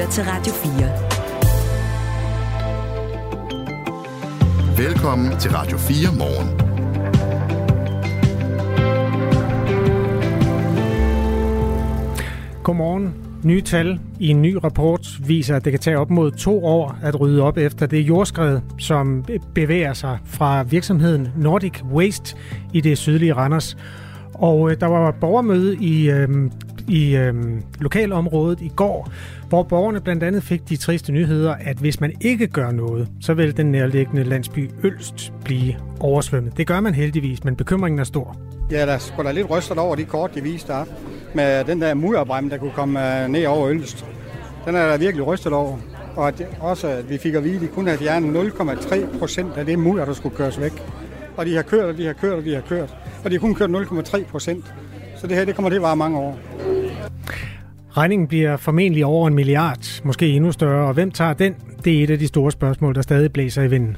lytter til Radio 4. Velkommen til Radio 4 morgen. Godmorgen. Nye tal i en ny rapport viser, at det kan tage op mod to år at rydde op efter det jordskred, som bevæger sig fra virksomheden Nordic Waste i det sydlige Randers. Og øh, der var borgermøde i, øh, i øh, lokalområdet i går, hvor borgerne blandt andet fik de triste nyheder, at hvis man ikke gør noget, så vil den nærliggende landsby Ølst blive oversvømmet. Det gør man heldigvis, men bekymringen er stor. Ja, der skulle da lidt rystet over de kort, de viste der med den der mudderbrem, der kunne komme øh, ned over Ølst. Den er der virkelig rystet over. Og at også, at vi fik at vide, at de kun havde fjernet 0,3 procent af det mudder, der skulle køres væk. Og de har kørt, og de har kørt, og de har kørt. Og de har kun kørt 0,3 procent. Så det her, det kommer til at vare mange år. Regningen bliver formentlig over en milliard, måske endnu større, og hvem tager den? Det er et af de store spørgsmål, der stadig blæser i vinden.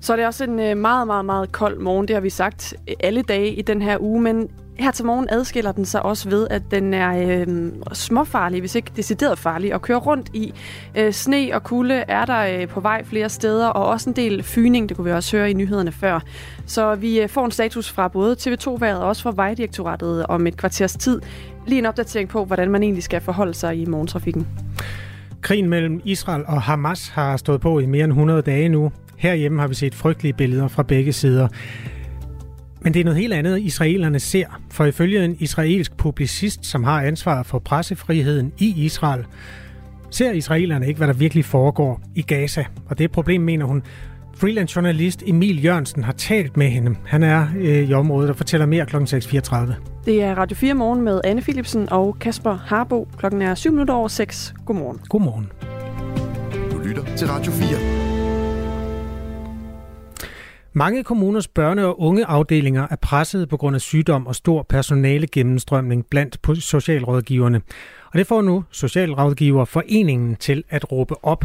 Så er det også en øh, meget, meget, meget kold morgen, det har vi sagt alle dage i den her uge, men her til morgen adskiller den sig også ved, at den er øh, småfarlig, hvis ikke decideret farlig, at køre rundt i. Øh, sne og kulde er der øh, på vej flere steder, og også en del fyning, det kunne vi også høre i nyhederne før. Så vi øh, får en status fra både TV2-været og også fra Vejdirektoratet om et kvarters tid. Lige en opdatering på, hvordan man egentlig skal forholde sig i morgentrafikken. Krigen mellem Israel og Hamas har stået på i mere end 100 dage nu. Herhjemme har vi set frygtelige billeder fra begge sider. Men det er noget helt andet, israelerne ser. For ifølge en israelsk publicist, som har ansvaret for pressefriheden i Israel, ser israelerne ikke, hvad der virkelig foregår i Gaza. Og det problem, mener hun. Freelance journalist Emil Jørgensen har talt med hende. Han er øh, i området og fortæller mere kl. 6.34. Det er Radio 4 morgen med Anne Philipsen og Kasper Harbo. Klokken er 7 minutter over 6. Godmorgen. Godmorgen. Du lytter til Radio 4. Mange kommuners børne- og ungeafdelinger er presset på grund af sygdom og stor personale gennemstrømning blandt socialrådgiverne. Og det får nu Socialrådgiverforeningen til at råbe op,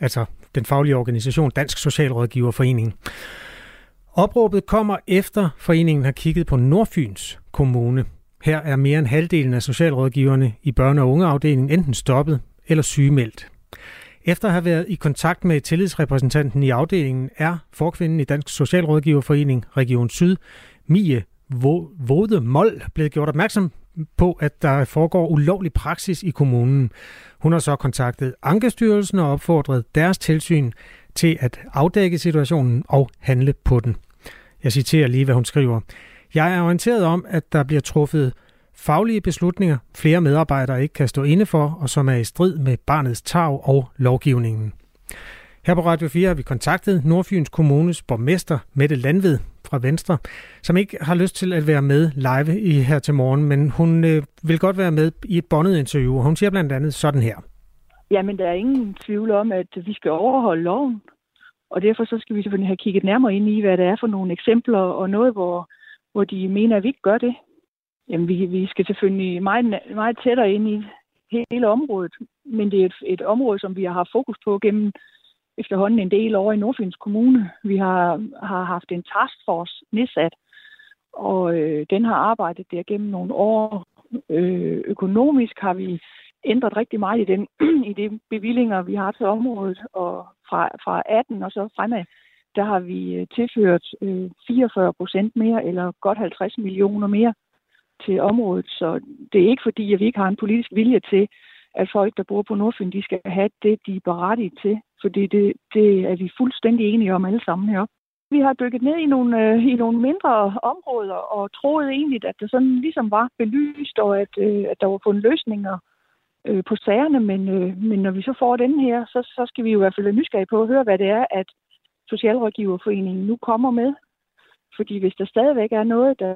altså den faglige organisation Dansk Socialrådgiverforening. Opråbet kommer efter foreningen har kigget på Nordfyns Kommune. Her er mere end halvdelen af socialrådgiverne i børne- og ungeafdelingen enten stoppet eller sygemeldt. Efter at have været i kontakt med tillidsrepræsentanten i afdelingen, er forkvinden i Dansk Socialrådgiverforening Region Syd, Mie Vode Mold, blevet gjort opmærksom på, at der foregår ulovlig praksis i kommunen. Hun har så kontaktet Ankestyrelsen og opfordret deres tilsyn til at afdække situationen og handle på den. Jeg citerer lige, hvad hun skriver. Jeg er orienteret om, at der bliver truffet faglige beslutninger, flere medarbejdere ikke kan stå inde for, og som er i strid med barnets tag og lovgivningen. Her på Radio 4 har vi kontaktet Nordfyns Kommunes borgmester Mette Landved fra Venstre, som ikke har lyst til at være med live i her til morgen, men hun øh, vil godt være med i et bondet interview, og hun siger blandt andet sådan her. Jamen, der er ingen tvivl om, at vi skal overholde loven, og derfor så skal vi selvfølgelig have kigget nærmere ind i, hvad det er for nogle eksempler, og noget, hvor, hvor de mener, at vi ikke gør det. Jamen, vi, vi skal selvfølgelig meget, meget tættere ind i hele området, men det er et, et område, som vi har haft fokus på gennem efterhånden en del over i Nordfyns Kommune. Vi har, har haft en taskforce nedsat, og øh, den har arbejdet der gennem nogle år. Øh, økonomisk har vi ændret rigtig meget i, den, i de bevillinger, vi har til området, og fra, fra 18 og så fremad, der har vi øh, tilført øh, 44 procent mere, eller godt 50 millioner mere til området. Så det er ikke fordi, at vi ikke har en politisk vilje til, at folk, der bor på Nordfyn, de skal have det, de er berettiget til. Fordi det, det er vi fuldstændig enige om alle sammen her. Vi har dykket ned i nogle, øh, i nogle mindre områder og troede egentlig, at det sådan ligesom var belyst, og at, øh, at der var fundet løsninger øh, på sagerne. Men, øh, men når vi så får den her, så, så skal vi jo i hvert fald være nysgerrige på at høre, hvad det er, at Socialrådgiverforeningen nu kommer med. Fordi hvis der stadigvæk er noget, der,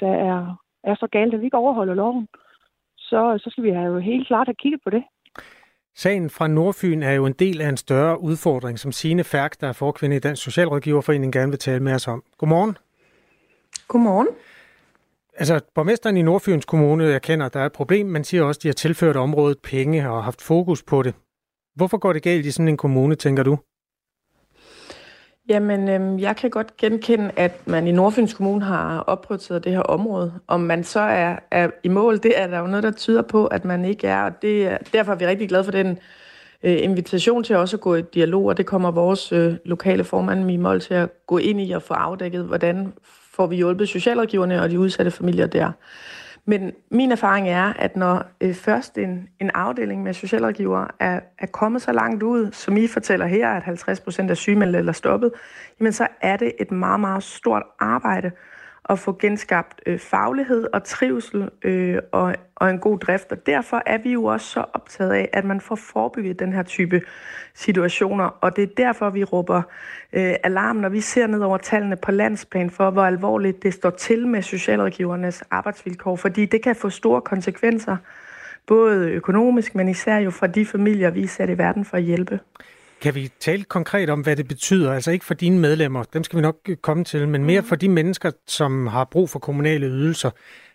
der er er så galt, at vi ikke overholder loven, så, så skal vi have jo helt klart have kigget på det. Sagen fra Nordfyn er jo en del af en større udfordring, som Signe Færk, der er forkvinde i Dansk Socialrådgiverforening, gerne vil tale med os om. Godmorgen. Godmorgen. Altså, borgmesteren i Nordfyns Kommune erkender, at der er et problem. Man siger også, at de har tilført området penge og haft fokus på det. Hvorfor går det galt i sådan en kommune, tænker du? Jamen, øhm, jeg kan godt genkende, at man i Nordfyns Kommune har opprioriteret det her område. Om man så er, er i mål, det er der jo noget, der tyder på, at man ikke er. Og det, er, derfor er vi rigtig glade for den øh, invitation til også at gå i dialog, og det kommer vores øh, lokale formand Mimol til at gå ind i og få afdækket, hvordan får vi hjulpet socialrådgiverne og de udsatte familier der. Men min erfaring er, at når øh, først en, en afdeling med socialrådgiver er, er kommet så langt ud, som I fortæller her, at 50 procent er sygemeldte eller stoppet, jamen så er det et meget, meget stort arbejde at få genskabt øh, faglighed og trivsel øh, og, og en god drift. Og derfor er vi jo også så optaget af, at man får forebygget den her type situationer. Og det er derfor, vi råber øh, alarm, når vi ser ned over tallene på landsplan for, hvor alvorligt det står til med socialrådgivernes arbejdsvilkår. Fordi det kan få store konsekvenser, både økonomisk, men især jo for de familier, vi er sat i verden for at hjælpe. Kan vi tale konkret om, hvad det betyder? Altså ikke for dine medlemmer, dem skal vi nok komme til, men mere mm. for de mennesker, som har brug for kommunale ydelser.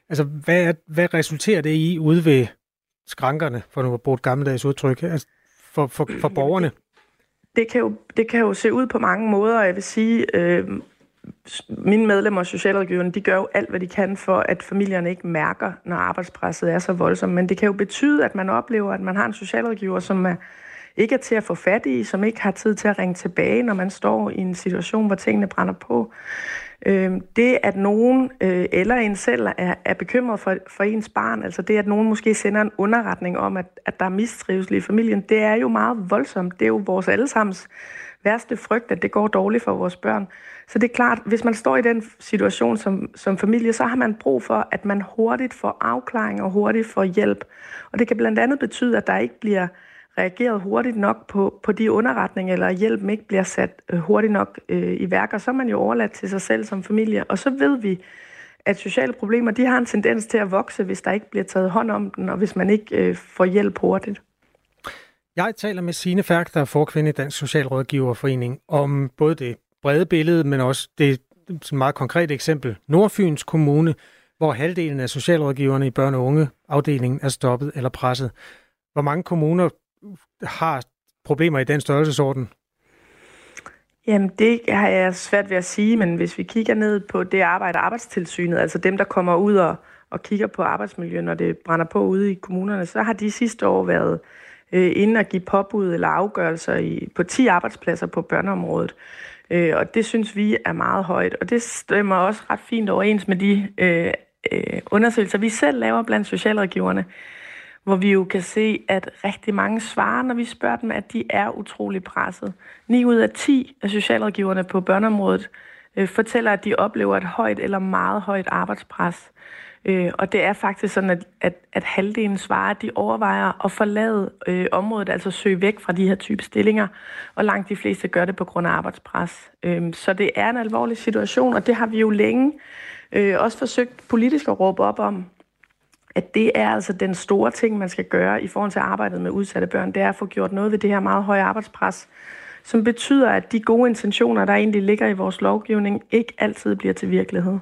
Altså, hvad, hvad resulterer det i ude ved skrankerne, for nu at bruge et gammeldags udtryk, altså for, for, for borgerne? Det kan, jo, det kan jo se ud på mange måder, jeg vil sige, øh, mine medlemmer og socialrådgiverne, de gør jo alt, hvad de kan for, at familierne ikke mærker, når arbejdspresset er så voldsomt. Men det kan jo betyde, at man oplever, at man har en socialrådgiver, som er ikke er til at få fat i, som ikke har tid til at ringe tilbage, når man står i en situation, hvor tingene brænder på. Øh, det, at nogen øh, eller en selv er, er bekymret for, for ens barn, altså det, at nogen måske sender en underretning om, at, at der er mistrivsel i familien, det er jo meget voldsomt. Det er jo vores allesammens værste frygt, at det går dårligt for vores børn. Så det er klart, hvis man står i den situation som, som familie, så har man brug for, at man hurtigt får afklaring og hurtigt får hjælp. Og det kan blandt andet betyde, at der ikke bliver reageret hurtigt nok på, på de underretninger, eller hjælpen ikke bliver sat øh, hurtigt nok øh, i værk, og så er man jo overladt til sig selv som familie. Og så ved vi, at sociale problemer, de har en tendens til at vokse, hvis der ikke bliver taget hånd om den, og hvis man ikke øh, får hjælp hurtigt. Jeg taler med Signe Færk, der er forkvinde i Dansk Socialrådgiverforening, om både det brede billede, men også det et meget konkret eksempel. Nordfyns Kommune, hvor halvdelen af socialrådgiverne i børn- og unge afdelingen er stoppet eller presset. Hvor mange kommuner har problemer i den størrelsesorden? Jamen, det har jeg svært ved at sige, men hvis vi kigger ned på det arbejde arbejdstilsynet, altså dem, der kommer ud og, og kigger på arbejdsmiljøet, når det brænder på ude i kommunerne, så har de sidste år været øh, inde og give påbud eller afgørelser i, på 10 arbejdspladser på børneområdet. Øh, og det synes vi er meget højt, og det stemmer også ret fint overens med de øh, øh, undersøgelser, vi selv laver blandt socialrådgiverne hvor vi jo kan se, at rigtig mange svarer, når vi spørger dem, at de er utrolig presset. 9 ud af 10 af socialrådgiverne på børneområdet øh, fortæller, at de oplever et højt eller meget højt arbejdspres. Øh, og det er faktisk sådan, at, at, at halvdelen svarer, at de overvejer at forlade øh, området, altså søge væk fra de her type stillinger, og langt de fleste gør det på grund af arbejdspres. Øh, så det er en alvorlig situation, og det har vi jo længe øh, også forsøgt politisk at råbe op om at det er altså den store ting, man skal gøre i forhold til arbejdet med udsatte børn, det er at få gjort noget ved det her meget høje arbejdspres, som betyder, at de gode intentioner, der egentlig ligger i vores lovgivning, ikke altid bliver til virkelighed.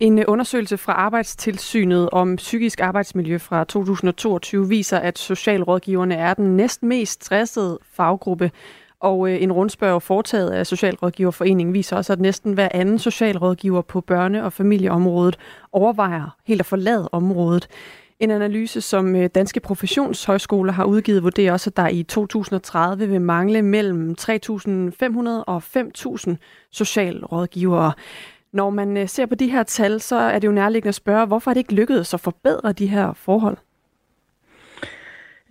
En undersøgelse fra Arbejdstilsynet om psykisk arbejdsmiljø fra 2022 viser, at socialrådgiverne er den næst mest stressede faggruppe og øh, en rundspørg foretaget af Socialrådgiverforeningen viser også, at næsten hver anden socialrådgiver på børne- og familieområdet overvejer helt at forlade området. En analyse, som øh, Danske Professionshøjskoler har udgivet, vurderer også, at der i 2030 vil mangle mellem 3.500 og 5.000 socialrådgivere. Når man øh, ser på de her tal, så er det jo nærliggende at spørge, hvorfor er det ikke lykkedes at forbedre de her forhold?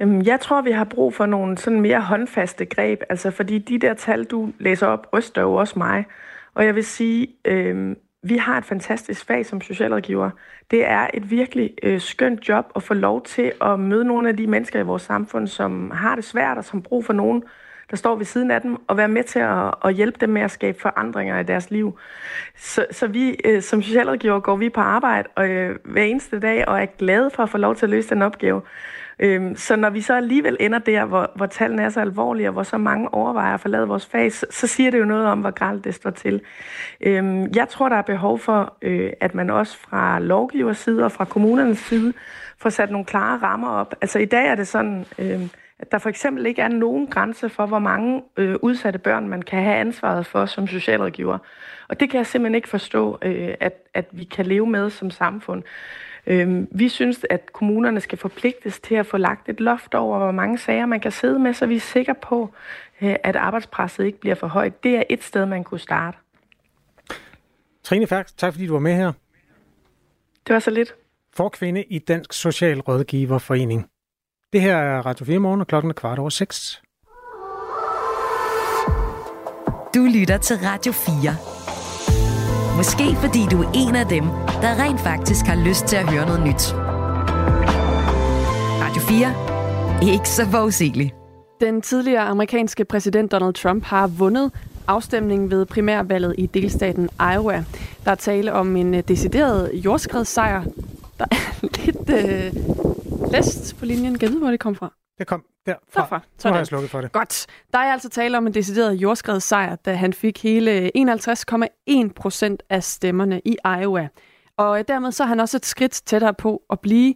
Øhm, jeg tror, vi har brug for nogle sådan mere håndfaste greb, altså fordi de der tal, du læser op, ryster jo også mig. Og jeg vil sige, øh, vi har et fantastisk fag som socialrådgiver. Det er et virkelig øh, skønt job at få lov til at møde nogle af de mennesker i vores samfund, som har det svært og som brug for nogen, der står ved siden af dem, og være med til at, at hjælpe dem med at skabe forandringer i deres liv. Så, så vi øh, som socialrådgiver går vi på arbejde og, øh, hver eneste dag og er glade for at få lov til at løse den opgave. Øhm, så når vi så alligevel ender der, hvor, hvor tallene er så alvorlige, og hvor så mange overvejer at forlade vores fag, så, så siger det jo noget om, hvor galt det står til. Øhm, jeg tror, der er behov for, øh, at man også fra lovgivers side og fra kommunernes side får sat nogle klare rammer op. Altså i dag er det sådan... Øh, at der for eksempel ikke er nogen grænse for, hvor mange øh, udsatte børn man kan have ansvaret for som socialrådgiver. Og det kan jeg simpelthen ikke forstå, øh, at, at vi kan leve med som samfund. Øhm, vi synes, at kommunerne skal forpligtes til at få lagt et loft over, hvor mange sager man kan sidde med, så vi er sikre på, øh, at arbejdspresset ikke bliver for højt. Det er et sted, man kunne starte. Trine Færk, tak fordi du var med her. Det var så lidt. Forkvinde i Dansk Social Rådgiverforening. Det her er Radio 4 morgen, og klokken er kvart over 6. Du lytter til Radio 4. Måske fordi du er en af dem, der rent faktisk har lyst til at høre noget nyt. Radio 4. Ikke så forudsigeligt. Den tidligere amerikanske præsident Donald Trump har vundet afstemningen ved primærvalget i delstaten Iowa. Der er tale om en øh, decideret jordskredssejr. Der er lidt øh, læst på linjen. Kan jeg vide, hvor det kom fra? Det kom derfra. Derfra. Nu har Sådan. jeg slukket for det. Godt. Der er altså tale om en decideret jordskredssejr, da han fik hele 51,1 procent af stemmerne i Iowa. Og dermed så er han også et skridt tættere på at blive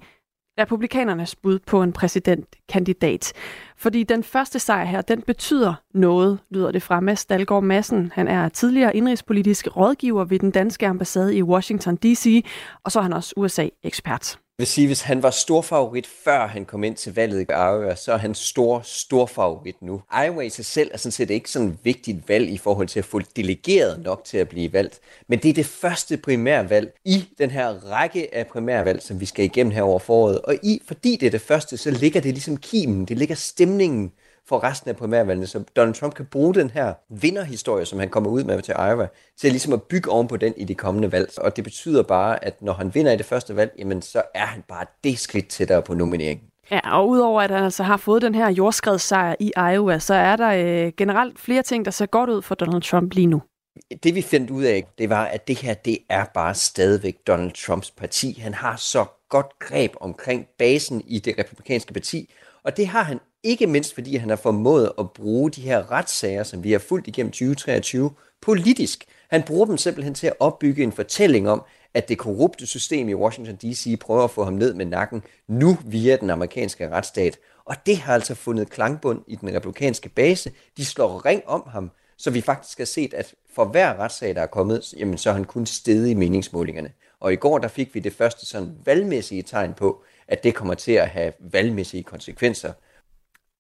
republikanernes bud på en præsidentkandidat. Fordi den første sejr her, den betyder noget, lyder det fra Mads Dalgaard Madsen. Han er tidligere indrigspolitisk rådgiver ved den danske ambassade i Washington D.C., og så er han også USA-ekspert. Vil sige, hvis han var stor favorit før han kom ind til valget i Iowa, så er han stor, stor favorit nu. Iowa i sig selv er sådan set ikke sådan et vigtigt valg i forhold til at få delegeret nok til at blive valgt. Men det er det første primærvalg i den her række af primærvalg, som vi skal igennem her over foråret. Og i, fordi det er det første, så ligger det ligesom kimen, det ligger stemningen for resten af primærvalgene, så Donald Trump kan bruge den her vinderhistorie, som han kommer ud med til Iowa, til ligesom at bygge oven på den i de kommende valg. Og det betyder bare, at når han vinder i det første valg, jamen så er han bare det skridt tættere på nomineringen. Ja, og udover at han altså har fået den her jordskredssejr i Iowa, så er der øh, generelt flere ting, der ser godt ud for Donald Trump lige nu. Det vi fandt ud af, det var, at det her, det er bare stadigvæk Donald Trumps parti. Han har så godt greb omkring basen i det republikanske parti, og det har han ikke mindst, fordi han har formået at bruge de her retssager, som vi har fulgt igennem 2023, politisk. Han bruger dem simpelthen til at opbygge en fortælling om, at det korrupte system i Washington D.C. prøver at få ham ned med nakken, nu via den amerikanske retsstat. Og det har altså fundet klangbund i den republikanske base. De slår ring om ham, så vi faktisk har set, at for hver retssag, der er kommet, jamen, så er han kun stedet i meningsmålingerne. Og i går der fik vi det første sådan valgmæssige tegn på, at det kommer til at have valgmæssige konsekvenser.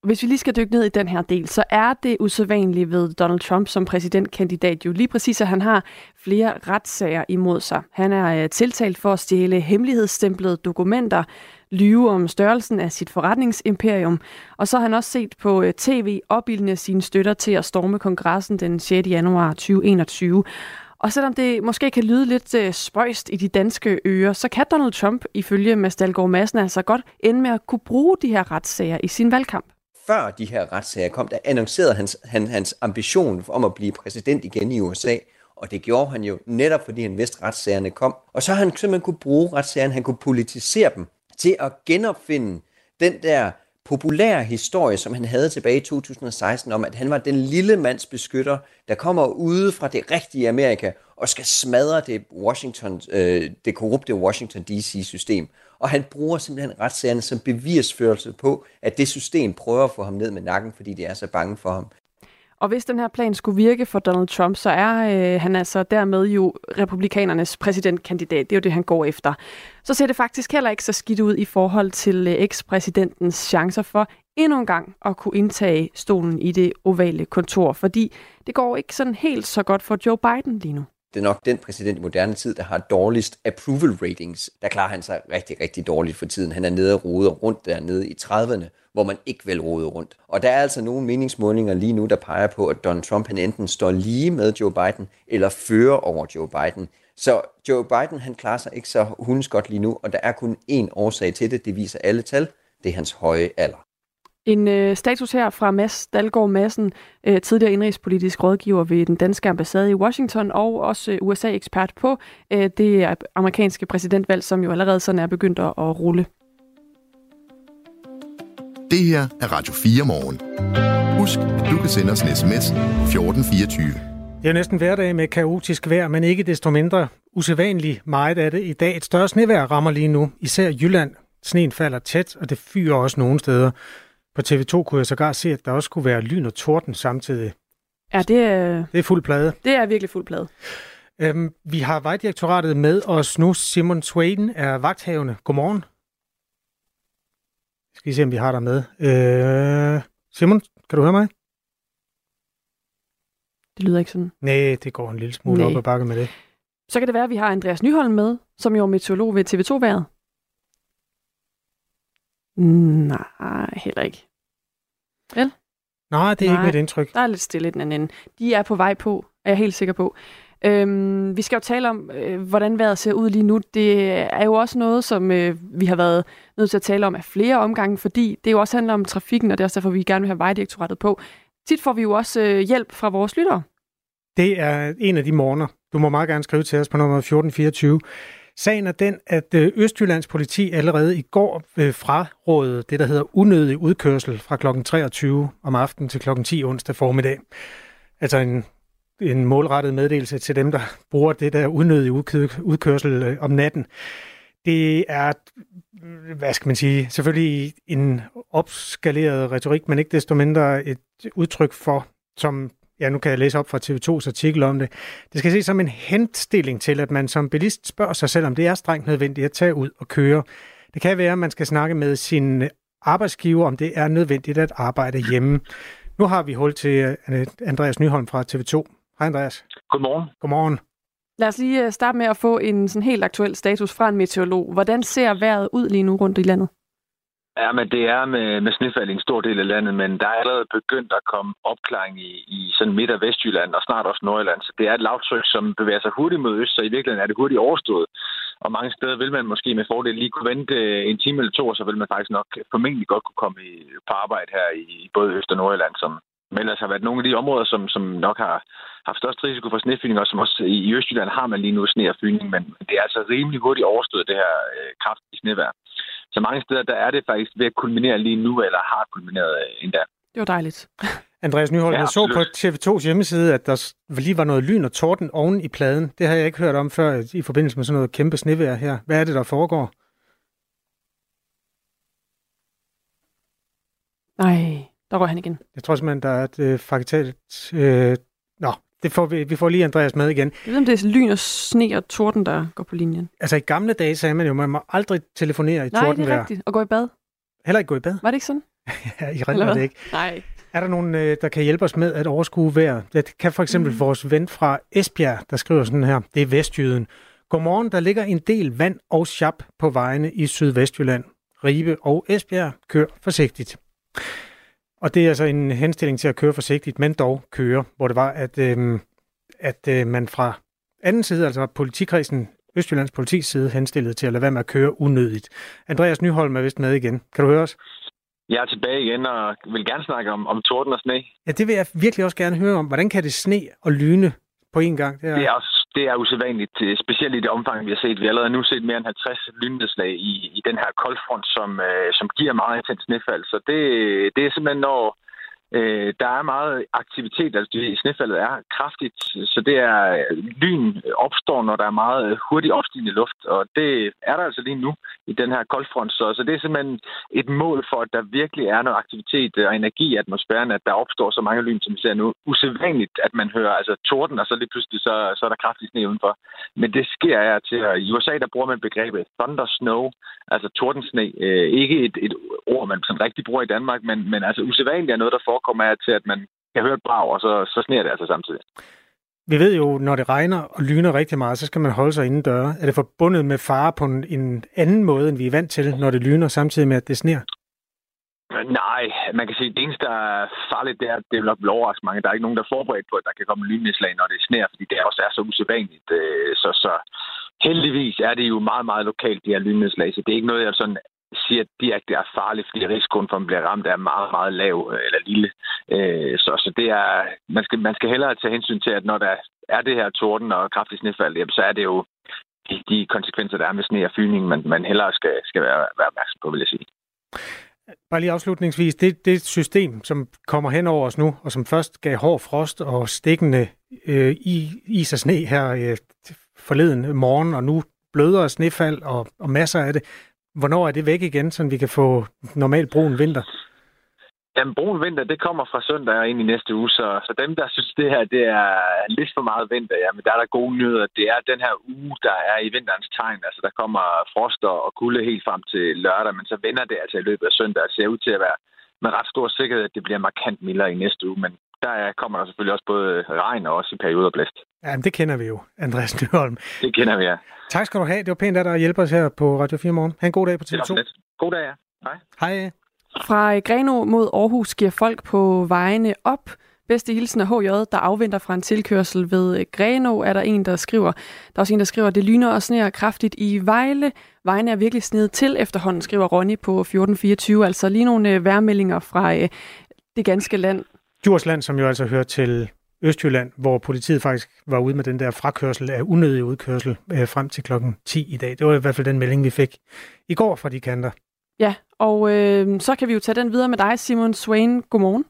Hvis vi lige skal dykke ned i den her del, så er det usædvanligt ved Donald Trump som præsidentkandidat jo lige præcis, at han har flere retssager imod sig. Han er øh, tiltalt for at stjæle hemmelighedsstemplede dokumenter, lyve om størrelsen af sit forretningsimperium, og så har han også set på øh, tv opildne sine støtter til at storme kongressen den 6. januar 2021. Og selvom det måske kan lyde lidt øh, spøjst i de danske ører, så kan Donald Trump ifølge Mads Dalgaard Madsen altså godt ende med at kunne bruge de her retssager i sin valgkamp før de her retssager kom, der annoncerede hans, han, hans ambition om at blive præsident igen i USA. Og det gjorde han jo netop, fordi han vidste, at retssagerne kom. Og så han simpelthen kunne bruge retssagerne, han kunne politisere dem til at genopfinde den der populære historie, som han havde tilbage i 2016, om at han var den lille mands beskytter, der kommer ude fra det rigtige Amerika og skal smadre det, Washington, øh, det korrupte Washington D.C.-system. Og han bruger simpelthen retssagerne som bevisførelse på, at det system prøver at få ham ned med nakken, fordi de er så bange for ham. Og hvis den her plan skulle virke for Donald Trump, så er øh, han altså dermed jo republikanernes præsidentkandidat. Det er jo det, han går efter. Så ser det faktisk heller ikke så skidt ud i forhold til øh, ekspræsidentens chancer for endnu en gang at kunne indtage stolen i det ovale kontor, fordi det går ikke sådan helt så godt for Joe Biden lige nu. Det er nok den præsident i moderne tid, der har dårligst approval ratings. Der klarer han sig rigtig, rigtig dårligt for tiden. Han er nede og roder rundt dernede i 30'erne, hvor man ikke vil rode rundt. Og der er altså nogle meningsmålinger lige nu, der peger på, at Donald Trump han enten står lige med Joe Biden, eller fører over Joe Biden. Så Joe Biden han klarer sig ikke så hunds godt lige nu, og der er kun én årsag til det, det viser alle tal, det er hans høje alder. En øh, status her fra Mads Dalgaard Madsen, øh, tidligere indrigspolitisk rådgiver ved den danske ambassade i Washington, og også øh, USA-ekspert på øh, det amerikanske præsidentvalg, som jo allerede sådan er begyndt at, at rulle. Det her er Radio 4 morgen. Husk, at du kan sende os en sms 1424. Det er næsten hverdag med kaotisk vejr, men ikke desto mindre usædvanligt meget af det i dag. Et større snevejr rammer lige nu, især Jylland. Sneen falder tæt, og det fyrer også nogle steder. På TV2 kunne jeg sågar se, at der også kunne være lyn og torden samtidig. Ja, det er, Det er fuld plade. det er virkelig fuld plade. Øhm, vi har Vejdirektoratet med os nu. Simon Swaden er vagthavende. Godmorgen. Skal vi se, om vi har dig med. Øh, Simon, kan du høre mig? Det lyder ikke sådan. Nej, det går en lille smule Nej. op ad bakke med det. Så kan det være, at vi har Andreas Nyholm med, som jo er meteorolog ved TV2-været. Nej, heller ikke. Nej, det er Nej. ikke mit indtryk. Der er lidt stille i den anden ende. De er på vej på, er jeg helt sikker på. Øhm, vi skal jo tale om, øh, hvordan vejret ser ud lige nu. Det er jo også noget, som øh, vi har været nødt til at tale om af flere omgange, fordi det jo også handler om trafikken, og det er også derfor, vi gerne vil have Vejdirektoratet på. Tit får vi jo også øh, hjælp fra vores lyttere. Det er en af de morgener. Du må meget gerne skrive til os på nummer 1424. Sagen er den, at øh, Østjyllands politi allerede i går øh, frarådede det, der hedder unødig udkørsel fra kl. 23 om aftenen til kl. 10 onsdag formiddag. Altså en, en målrettet meddelelse til dem, der bruger det der unødige udkørsel øh, om natten. Det er, hvad skal man sige, selvfølgelig en opskaleret retorik, men ikke desto mindre et udtryk for, som ja, nu kan jeg læse op fra TV2's artikel om det. Det skal ses som en henstilling til, at man som bilist spørger sig selv, om det er strengt nødvendigt at tage ud og køre. Det kan være, at man skal snakke med sin arbejdsgiver, om det er nødvendigt at arbejde hjemme. Nu har vi hul til øh, Andreas Nyholm fra TV2. Hej Andreas. Godmorgen. Godmorgen. Lad os lige øh, starte med at få en sådan helt aktuel status fra en meteorolog. Hvordan ser vejret ud lige nu rundt i landet? Ja, men det er med, med snefald i en stor del af landet, men der er allerede begyndt at komme opklaring i, i sådan midt- og vestjylland, og snart også Nordjylland. Så det er et lavtryk, som bevæger sig hurtigt mod øst, så i virkeligheden er det hurtigt overstået. Og mange steder vil man måske med fordel lige kunne vente øh, en time eller to, og så vil man faktisk nok formentlig godt kunne komme i, på arbejde her i både Øst- og Nordjylland, som men ellers har været nogle af de områder, som, som nok har haft størst risiko for snefyldning, og som også i Østjylland har man lige nu sne og fyning, men det er altså rimelig hurtigt overstået, det her øh, kraftige snevejr. Så mange steder, der er det faktisk ved at kulminere lige nu, eller har kulmineret øh, endda. Det var dejligt. Andreas Nyholm, Ja, jeg så på absolut. TV2's hjemmeside, at der lige var noget lyn og torden oven i pladen. Det har jeg ikke hørt om før i forbindelse med sådan noget kæmpe snevejr her. Hvad er det, der foregår? Nej, der røg han igen. Jeg tror simpelthen, der er et øh, faktalt... Øh, nå, det får vi, vi får lige Andreas med igen. Jeg ved, om det er lyn og sne og torden, der går på linjen. Altså i gamle dage sagde man jo, man må aldrig telefonere i Nej, det tordenvejr. er rigtigt. Og gå i bad. Heller ikke gå i bad. Var det ikke sådan? Ja, I hvad? det ikke. Nej. Er der nogen, øh, der kan hjælpe os med at overskue vejr? Det kan for eksempel mm. vores ven fra Esbjerg, der skriver sådan her. Det er Vestjyden. Godmorgen, der ligger en del vand og chap på vejene i Sydvestjylland. Ribe og Esbjerg, kør forsigtigt. Og det er altså en henstilling til at køre forsigtigt, men dog køre, hvor det var, at, øh, at øh, man fra anden side, altså politikredsen, Østjyllands politis side, henstillede til at lade være med at køre unødigt. Andreas Nyholm er vist med igen. Kan du høre os? Jeg er tilbage igen og vil gerne snakke om, om torden og sne. Ja, det vil jeg virkelig også gerne høre om. Hvordan kan det sne og lyne på en gang? Det er, Det er, også, det er usædvanligt, øh, specielt i det omfang, vi har set. Vi har allerede nu set mere end 50 lynnedslag i, i den her koldfront, som, øh, som giver meget intens snefald. Så det, det er simpelthen, når øh, der er meget aktivitet. Altså, det, snefaldet er kraftigt, så det er lyn opstår, når der er meget hurtigt opstigende luft. Og det er der altså lige nu i den her koldfront. Så, så det er simpelthen et mål for, at der virkelig er noget aktivitet øh, og energi i atmosfæren, at der opstår så mange lyn, som vi ser nu. Usædvanligt, at man hører altså torden, og så lige pludselig så, så er der kraftig sne udenfor. Men det sker er til. I USA, der bruger man begrebet thunder snow, altså tordensne. Øh, ikke et, et ord, man sådan rigtig bruger i Danmark, men, men altså usædvanligt er noget, der forekommer af til, at man kan høre et brag, og så, så sneer det altså samtidig. Vi ved jo, når det regner og lyner rigtig meget, så skal man holde sig inden døre. Er det forbundet med fare på en, en anden måde, end vi er vant til, når det lyner, samtidig med, at det sner? Nej, man kan sige, at det eneste, der er farligt, det er, at det nok vil overraske mange. Der er ikke nogen, der er forberedt på, at der kan komme lynnedslag, når det sner, fordi det også er så usædvanligt. Øh, Så, så heldigvis er det jo meget, meget lokalt, de her lynnedslag, så det er ikke noget, jeg sådan siger direkte er farligt, fordi risikoen for, at man bliver ramt, er meget, meget lav øh, eller lille. Øh, så, så det er, man skal, man skal hellere tage hensyn til, at når der er det her torden og kraftig snefald, så er det jo de, de konsekvenser, der er med sne og fyning, man, man hellere skal, skal være, være opmærksom på, vil jeg sige. Bare lige afslutningsvis, det, det system, som kommer hen over os nu, og som først gav hård frost og stikkende øh, i, is og sne her øh, forleden morgen, og nu blødere snefald og, og masser af det. Hvornår er det væk igen, så vi kan få normal brun vinter? Jamen, brun vinter, det kommer fra søndag og ind i næste uge, så, så dem, der synes, det her det er lidt for meget vinter, jamen, der er der gode nyheder. Det er den her uge, der er i vinterens tegn. Altså, der kommer frost og kulde helt frem til lørdag, men så vender det altså i løbet af søndag og ser ud til at være med ret stor sikkerhed, at det bliver markant mildere i næste uge. Men der kommer der selvfølgelig også både regn og også i perioder blæst. Ja, det kender vi jo, Andreas Nyholm. Det kender vi, ja. Tak skal du have. Det var pænt at der hjælper os her på Radio 4 Morgen. Ha' en god dag på TV2. God dag, ja. Hej. Hej. Fra Greno mod Aarhus giver folk på vejene op. Bedste hilsen af HJ, der afventer fra en tilkørsel ved Greno, er der en, der skriver. Der er også en, der skriver, det lyner og sneer kraftigt i Vejle. Vejene er virkelig snedet til efterhånden, skriver Ronny på 1424. Altså lige nogle øh, værmeldinger fra øh, det ganske land. Djursland, som jo altså hører til Østjylland, hvor politiet faktisk var ude med den der frakørsel af unødig udkørsel øh, frem til klokken 10 i dag. Det var i hvert fald den melding, vi fik i går fra de kanter. Ja, og øh, så kan vi jo tage den videre med dig, Simon Swain. Godmorgen.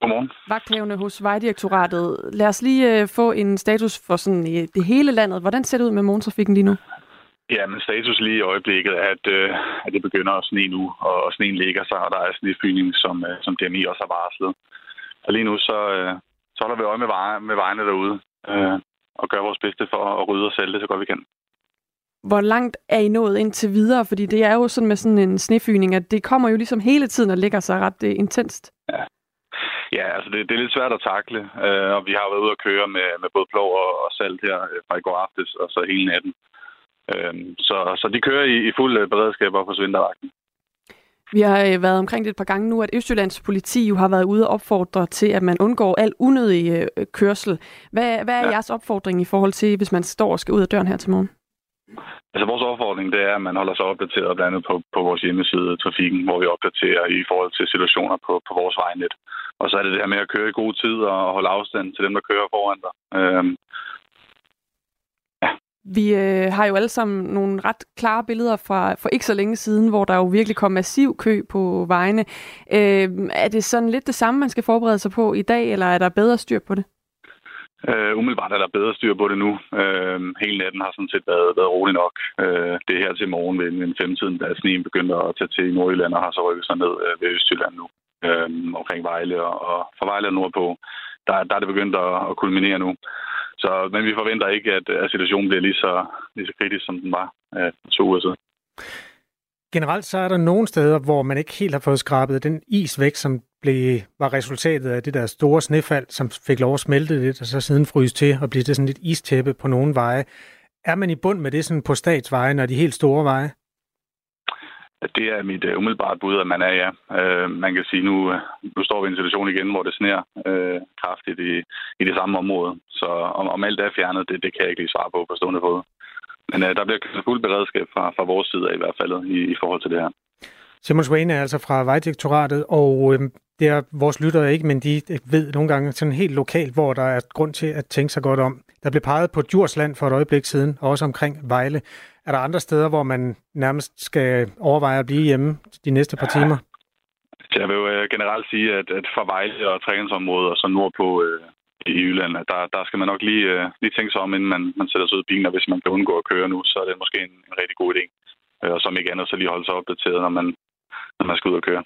Godmorgen. Vagthævende hos Vejdirektoratet. Lad os lige øh, få en status for sådan øh, det hele landet. Hvordan ser det ud med morgentrafikken lige nu? Ja, men status lige i øjeblikket er, at, øh, at det begynder at sne nu, og sneen ligger sig, og der er snefyning, som, øh, som DMI også har varslet. Og lige nu så, øh, så holder vi øje med, veje, med vejene derude, øh, og gør vores bedste for at rydde og sælge det så godt vi kan. Hvor langt er I nået indtil videre? Fordi det er jo sådan med sådan en snefyning, at det kommer jo ligesom hele tiden og ligger sig ret uh, intenst. Ja. Ja, altså det, det er lidt svært at takle, øh, og vi har været ude at køre med, med både plov og, og salt her øh, fra i går aftes, og så hele natten. Øh, så, så de kører i, i fuld beredskab op hos vintervagten. Vi har været omkring det et par gange nu, at Østjyllands politi jo har været ude og opfordre til, at man undgår al unødig kørsel. Hvad, hvad er ja. jeres opfordring i forhold til, hvis man står og skal ud af døren her til morgen? Altså vores opfordring, det er, at man holder sig opdateret blandt andet på, på vores hjemmeside Trafikken, hvor vi opdaterer i forhold til situationer på, på vores vejnet. Og så er det det her med at køre i god tid og holde afstand til dem, der kører foran dig. Øhm. Vi øh, har jo alle sammen nogle ret klare billeder fra for ikke så længe siden, hvor der jo virkelig kom massiv kø på vejene. Øh, er det sådan lidt det samme, man skal forberede sig på i dag, eller er der bedre styr på det? Uh, umiddelbart er der bedre styr på det nu. Uh, hele natten har sådan set været, været rolig nok. Uh, det er her til morgen ved en femtiden, da sneen begyndte at tage til i Nordjylland og har så rykket sig ned uh, ved Østjylland nu. Uh, omkring Vejle og, og fra Vejle og nordpå, der, der er det begyndt at, at kulminere nu. Så, men vi forventer ikke, at, at situationen bliver lige så, lige så kritisk, som den var øh, to uger siden. Generelt så er der nogle steder, hvor man ikke helt har fået skrabet den is væk, som blev, var resultatet af det der store snefald, som fik lov at smelte lidt, og så siden fryse til og blive det sådan lidt istæppe på nogle veje. Er man i bund med det sådan på statsveje, når de helt store veje? Det er mit uh, umiddelbare bud, at man er, ja. Uh, man kan sige, nu, øh, nu står vi i en situation igen, hvor det sner uh, kraftigt i, i det samme område. Så om, om alt er fjernet, det, det kan jeg ikke lige svare på på stående fod. Men uh, der bliver fuld beredskab fra, fra vores side af, i hvert fald i, i forhold til det her. Simon Swain er altså fra Vejdirektoratet, og øh, det er vores lyttere ikke, men de ved nogle gange sådan helt lokalt, hvor der er grund til at tænke sig godt om. Der blev peget på Djursland for et øjeblik siden, og også omkring Vejle. Er der andre steder, hvor man nærmest skal overveje at blive hjemme de næste par timer? Jeg vil jo øh, generelt sige, at, at fra Vejle og træningsområdet og så nordpå øh, i Jylland, der, der skal man nok lige, øh, lige tænke sig om, inden man, man sætter sig ud i bilen, og hvis man kan undgå at køre nu, så er det måske en, en rigtig god idé. Øh, og som ikke andet, så lige holde sig opdateret, når man, når man skal ud og køre.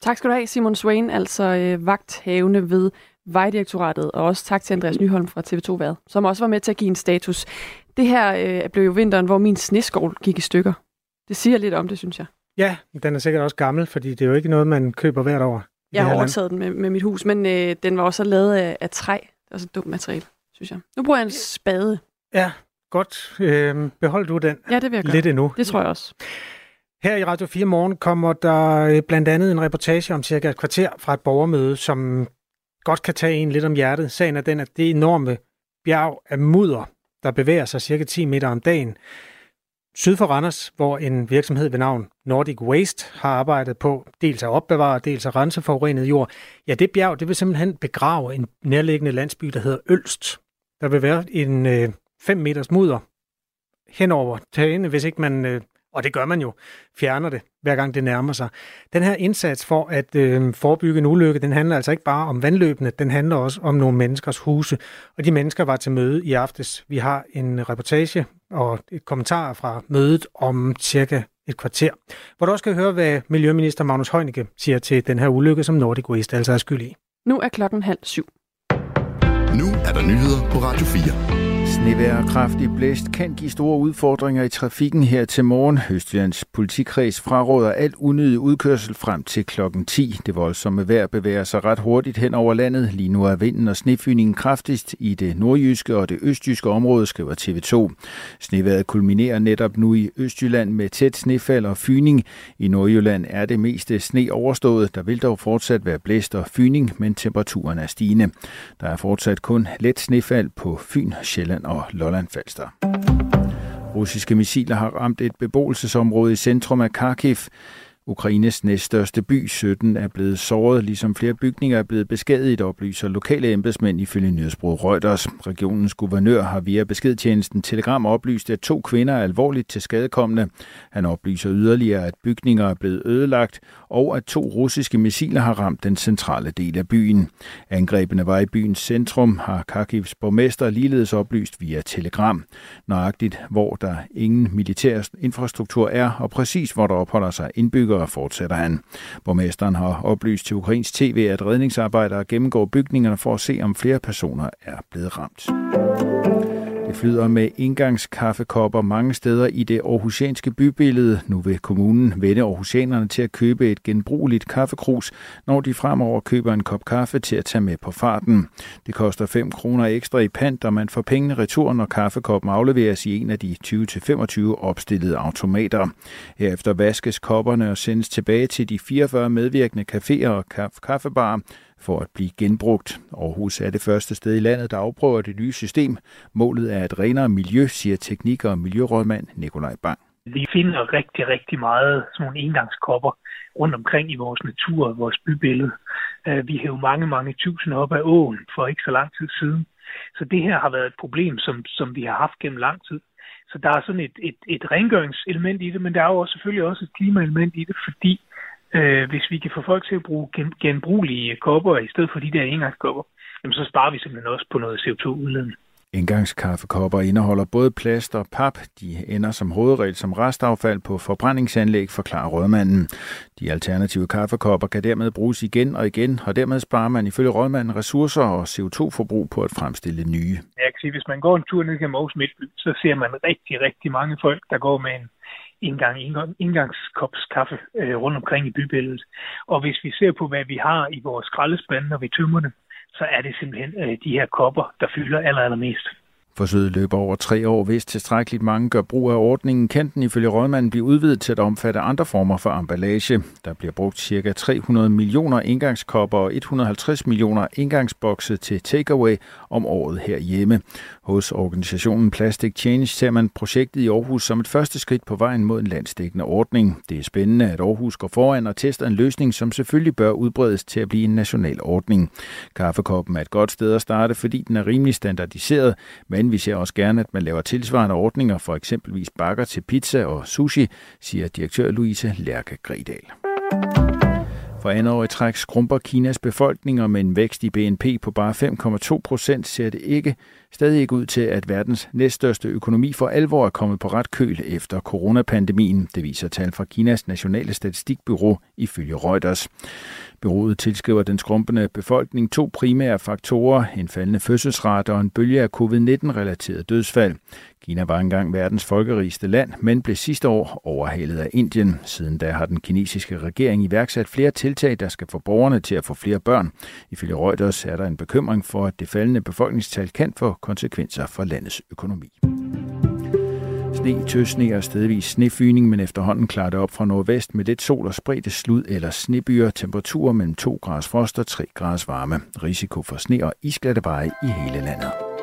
Tak skal du have, Simon Swain, altså øh, vagthavende ved Vejdirektoratet, og også tak til Andreas Nyholm fra TV2 Været, som også var med til at give en status. Det her øh, blev jo vinteren, hvor min sneskål gik i stykker. Det siger lidt om det, synes jeg. Ja, den er sikkert også gammel, fordi det er jo ikke noget, man køber hvert år. Jeg har overtaget den med, med mit hus, men øh, den var også lavet af, af træ. Det er også et dumt materiale, synes jeg. Nu bruger jeg en spade. Ja, godt. Øh, behold du den ja, det vil jeg lidt gøre. endnu. Det tror jeg også. Her i Radio 4 Morgen kommer der øh, blandt andet en reportage om cirka et kvarter fra et borgermøde, som godt kan tage en lidt om hjertet. Sagen er den, at det enorme bjerg af mudder, der bevæger sig cirka 10 meter om dagen, syd for Randers, hvor en virksomhed ved navn Nordic Waste har arbejdet på dels at opbevare, dels at rense forurenet jord. Ja, det bjerg, det vil simpelthen begrave en nærliggende landsby, der hedder Ølst. Der vil være en 5 øh, meters mudder henover tagene, hvis ikke man øh, og det gør man jo, fjerner det, hver gang det nærmer sig. Den her indsats for at øh, forebygge en ulykke, den handler altså ikke bare om vandløbene, den handler også om nogle menneskers huse. Og de mennesker var til møde i aftes. Vi har en reportage og et kommentar fra mødet om cirka et kvarter, hvor du også skal høre, hvad Miljøminister Magnus Heunicke siger til den her ulykke, som Nordic Waste altså er skyld i. Nu er klokken halv syv. Nu er der nyheder på Radio 4. Snevær og kraftig blæst kan give store udfordringer i trafikken her til morgen. Østjyllands politikreds fraråder alt unødig udkørsel frem til klokken 10. Det voldsomme vejr bevæger sig ret hurtigt hen over landet. Lige nu er vinden og snefyningen kraftigst i det nordjyske og det østjyske område, skriver TV2. Sneværet kulminerer netop nu i Østjylland med tæt snefald og fyning. I Nordjylland er det meste sne overstået. Der vil dog fortsat være blæst og fyning, men temperaturen er stigende. Der er fortsat kun let snefald på Fyn, Sjælland og Lolland Falster. Russiske missiler har ramt et beboelsesområde i centrum af Kharkiv. Ukraines næststørste by, 17, er blevet såret, ligesom flere bygninger er blevet beskadiget, oplyser lokale embedsmænd ifølge nyhedsbruget Reuters. Regionens guvernør har via beskedtjenesten Telegram oplyst, at to kvinder er alvorligt til skadekommende. Han oplyser yderligere, at bygninger er blevet ødelagt, og at to russiske missiler har ramt den centrale del af byen. Angrebene var i byens centrum, har Kharkivs borgmester ligeledes oplyst via Telegram. Nøjagtigt, hvor der ingen militær infrastruktur er, og præcis hvor der opholder sig indbyggere, fortsætter han. Borgmesteren har oplyst til Ukrains TV, at redningsarbejdere gennemgår bygningerne for at se, om flere personer er blevet ramt. Det flyder med indgangskaffekopper mange steder i det aarhusianske bybillede. Nu vil kommunen vende aarhusianerne til at købe et genbrugeligt kaffekrus, når de fremover køber en kop kaffe til at tage med på farten. Det koster 5 kroner ekstra i pant, og man får pengene retur, når kaffekoppen afleveres i en af de 20-25 opstillede automater. Herefter vaskes kopperne og sendes tilbage til de 44 medvirkende caféer og kaffebarer, for at blive genbrugt. Aarhus er det første sted i landet, der afprøver det nye system. Målet er et renere miljø, siger teknik- og miljørådmand Nikolaj Bang. Vi finder rigtig, rigtig meget sådan nogle engangskopper rundt omkring i vores natur og vores bybillede. Øh, vi hævde mange, mange tusinder op af åen for ikke så lang tid siden. Så det her har været et problem, som, som vi har haft gennem lang tid. Så der er sådan et, et, et rengøringselement i det, men der er jo også, selvfølgelig også et klimaelement i det, fordi øh, hvis vi kan få folk til at bruge gen, genbrugelige kopper i stedet for de der engangskopper, jamen så sparer vi simpelthen også på noget CO2-udledning. Engangskaffekopper indeholder både plast og pap. De ender som hovedregel som restaffald på forbrændingsanlæg, forklarer rådmanden. De alternative kaffekopper kan dermed bruges igen og igen, og dermed sparer man ifølge rådmanden ressourcer og CO2-forbrug på at fremstille nye. Jeg kan sige, hvis man går en tur ned gennem Aarhus Midtby, så ser man rigtig, rigtig mange folk, der går med en indgang, indgang, indgangskopskaffe øh, rundt omkring i bybilledet. Og hvis vi ser på, hvad vi har i vores skraldespande, når vi tømmer dem, så er det simpelthen øh, de her kopper, der fylder aller, allermest. Forsøget løber over tre år. Hvis tilstrækkeligt mange gør brug af ordningen, kan den ifølge rådmanden blive udvidet til at omfatte andre former for emballage. Der bliver brugt ca. 300 millioner indgangskopper og 150 millioner indgangsbokse til takeaway om året herhjemme. Hos organisationen Plastic Change ser man projektet i Aarhus som et første skridt på vejen mod en landsdækkende ordning. Det er spændende, at Aarhus går foran og tester en løsning, som selvfølgelig bør udbredes til at blive en national ordning. Kaffekoppen er et godt sted at starte, fordi den er rimelig standardiseret, men vi ser også gerne, at man laver tilsvarende ordninger for eksempelvis bakker til pizza og sushi, siger direktør Louise Lærke Gredal. For andet år i træk skrumper Kinas befolkning, og med en vækst i BNP på bare 5,2 procent ser det ikke stadig ikke ud til, at verdens næststørste økonomi for alvor er kommet på ret køl efter coronapandemien. Det viser tal fra Kinas nationale statistikbyrå ifølge Reuters. Byrået tilskriver den skrumpende befolkning to primære faktorer, en faldende fødselsrate og en bølge af covid-19-relateret dødsfald. Kina var engang verdens folkerigeste land, men blev sidste år overhalet af Indien. Siden da har den kinesiske regering iværksat flere tiltag, der skal få borgerne til at få flere børn. Ifølge Reuters er der en bekymring for, at det faldende befolkningstal kan få konsekvenser for landets økonomi. Sne, tøsne og stedvis snefyning, men efterhånden klarer det op fra nordvest med lidt sol og spredte slud eller snebyer. Temperaturer mellem 2 grader frost og 3 grader varme. Risiko for sne og isglatte veje i hele landet.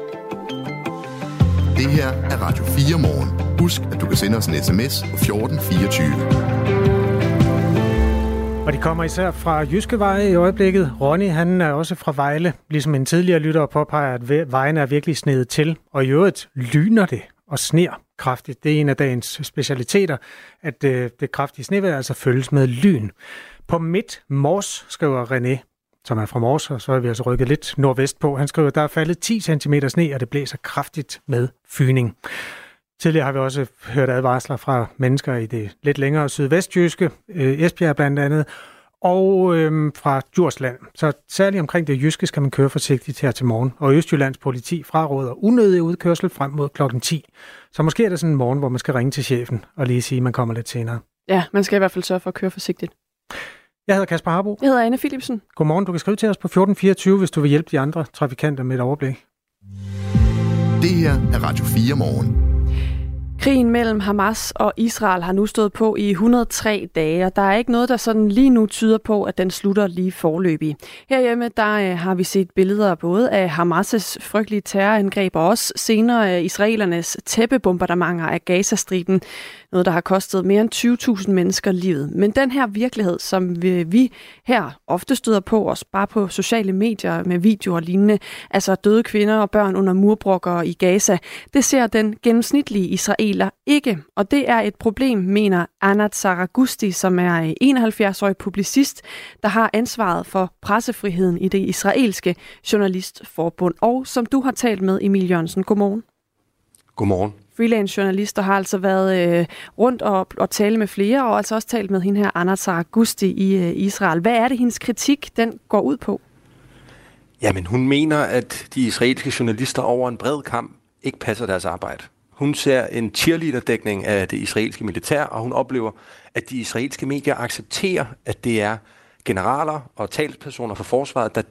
Det her er Radio 4 morgen. Husk, at du kan sende os en sms på 1424. Og de kommer især fra Jyskeveje i øjeblikket. Ronny, han er også fra Vejle, ligesom en tidligere lytter påpeger, at vejen er virkelig snedet til. Og i øvrigt lyner det og sner kraftigt. Det er en af dagens specialiteter, at øh, det kraftige snevejr altså følges med lyn. På midt Mors, skriver René, som er fra Mors, og så er vi altså rykket lidt nordvest på. Han skriver, at der er faldet 10 cm sne, og det blæser kraftigt med fyning. Tidligere har vi også hørt advarsler fra mennesker i det lidt længere sydvestjyske, øh, Esbjerg blandt andet, og øhm, fra Djursland. Så særligt omkring det jyske skal man køre forsigtigt her til morgen. Og Østjyllands politi fraråder unødig udkørsel frem mod klokken 10. Så måske er det sådan en morgen, hvor man skal ringe til chefen og lige sige, at man kommer lidt senere. Ja, man skal i hvert fald sørge for at køre forsigtigt. Jeg hedder Kasper Harbo. Jeg hedder Anne Philipsen. Godmorgen. Du kan skrive til os på 1424, hvis du vil hjælpe de andre trafikanter med et overblik. Det her er Radio 4 morgen. Krigen mellem Hamas og Israel har nu stået på i 103 dage, og der er ikke noget, der sådan lige nu tyder på, at den slutter lige forløbig. Herhjemme der øh, har vi set billeder både af Hamas' frygtelige terrorangreb og også senere øh, israelernes tæppebombardementer af Gazastriben. Noget, der har kostet mere end 20.000 mennesker livet. Men den her virkelighed, som vi her ofte støder på, os bare på sociale medier med videoer og lignende, altså døde kvinder og børn under murbrokker i Gaza, det ser den gennemsnitlige israeler ikke. Og det er et problem, mener Anat Saragusti, som er 71-årig publicist, der har ansvaret for pressefriheden i det israelske journalistforbund, og som du har talt med, Emil Jørgensen. Godmorgen. Godmorgen freelance journalister har altså været øh, rundt og, og tale med flere, og altså også talt med hende her, Anna Saragusti i øh, Israel. Hvad er det, hendes kritik den går ud på? Jamen, hun mener, at de israelske journalister over en bred kamp ikke passer deres arbejde. Hun ser en cheerleader-dækning af det israelske militær, og hun oplever, at de israelske medier accepterer, at det er generaler og talspersoner for forsvaret, der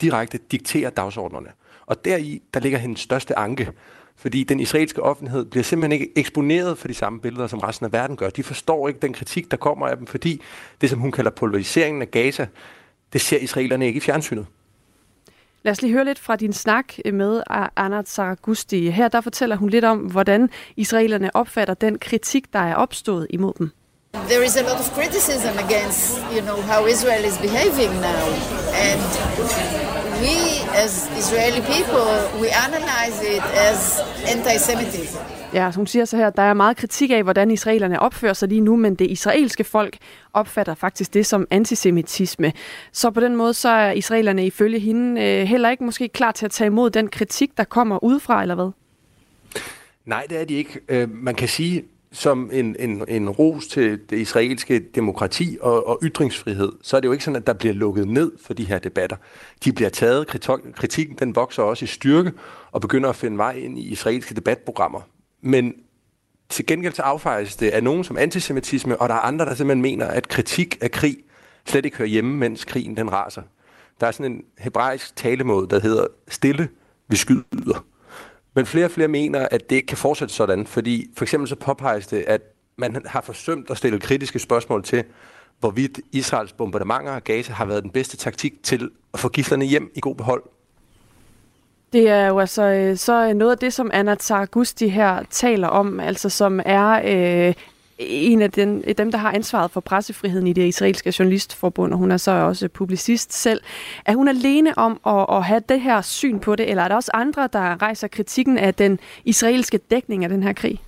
direkte dikterer dagsordnerne. Og deri, der ligger hendes største anke. Fordi den israelske offentlighed bliver simpelthen ikke eksponeret for de samme billeder, som resten af verden gør. De forstår ikke den kritik, der kommer af dem, fordi det, som hun kalder polariseringen af Gaza, det ser israelerne ikke i fjernsynet. Lad os lige høre lidt fra din snak med Anat Saragusti. Her der fortæller hun lidt om, hvordan israelerne opfatter den kritik, der er opstået imod dem. There is a lot of criticism against, you know, how Israel is behaving now. And we, as Israeli people, we analyze it as anti-Semitism. Ja, hun siger så her, der er meget kritik af, hvordan israelerne opfører sig lige nu, men det israelske folk opfatter faktisk det som antisemitisme. Så på den måde, så er israelerne ifølge hende øh, heller ikke måske klar til at tage imod den kritik, der kommer udefra, eller hvad? Nej, det er de ikke. Øh, man kan sige, som en, en, en ros til det israelske demokrati og, og ytringsfrihed, så er det jo ikke sådan, at der bliver lukket ned for de her debatter. De bliver taget, kritikken den vokser også i styrke og begynder at finde vej ind i israelske debatprogrammer. Men til gengæld så affejes det af nogen som antisemitisme, og der er andre, der simpelthen mener, at kritik af krig slet ikke hører hjemme, mens krigen den raser. Der er sådan en hebraisk talemåde, der hedder stille, vi skyder. Men flere og flere mener, at det ikke kan fortsætte sådan, fordi for eksempel så påpeges det, at man har forsømt at stille kritiske spørgsmål til, hvorvidt Israels bombardementer af Gaza har været den bedste taktik til at få gislerne hjem i god behold. Det er jo altså øh, så øh, noget af det, som Anna Tsargusti her taler om, altså som er øh, en af den, dem, der har ansvaret for pressefriheden i det israelske journalistforbund, og hun er så også publicist selv. Er hun alene om at, at have det her syn på det, eller er der også andre, der rejser kritikken af den israelske dækning af den her krig?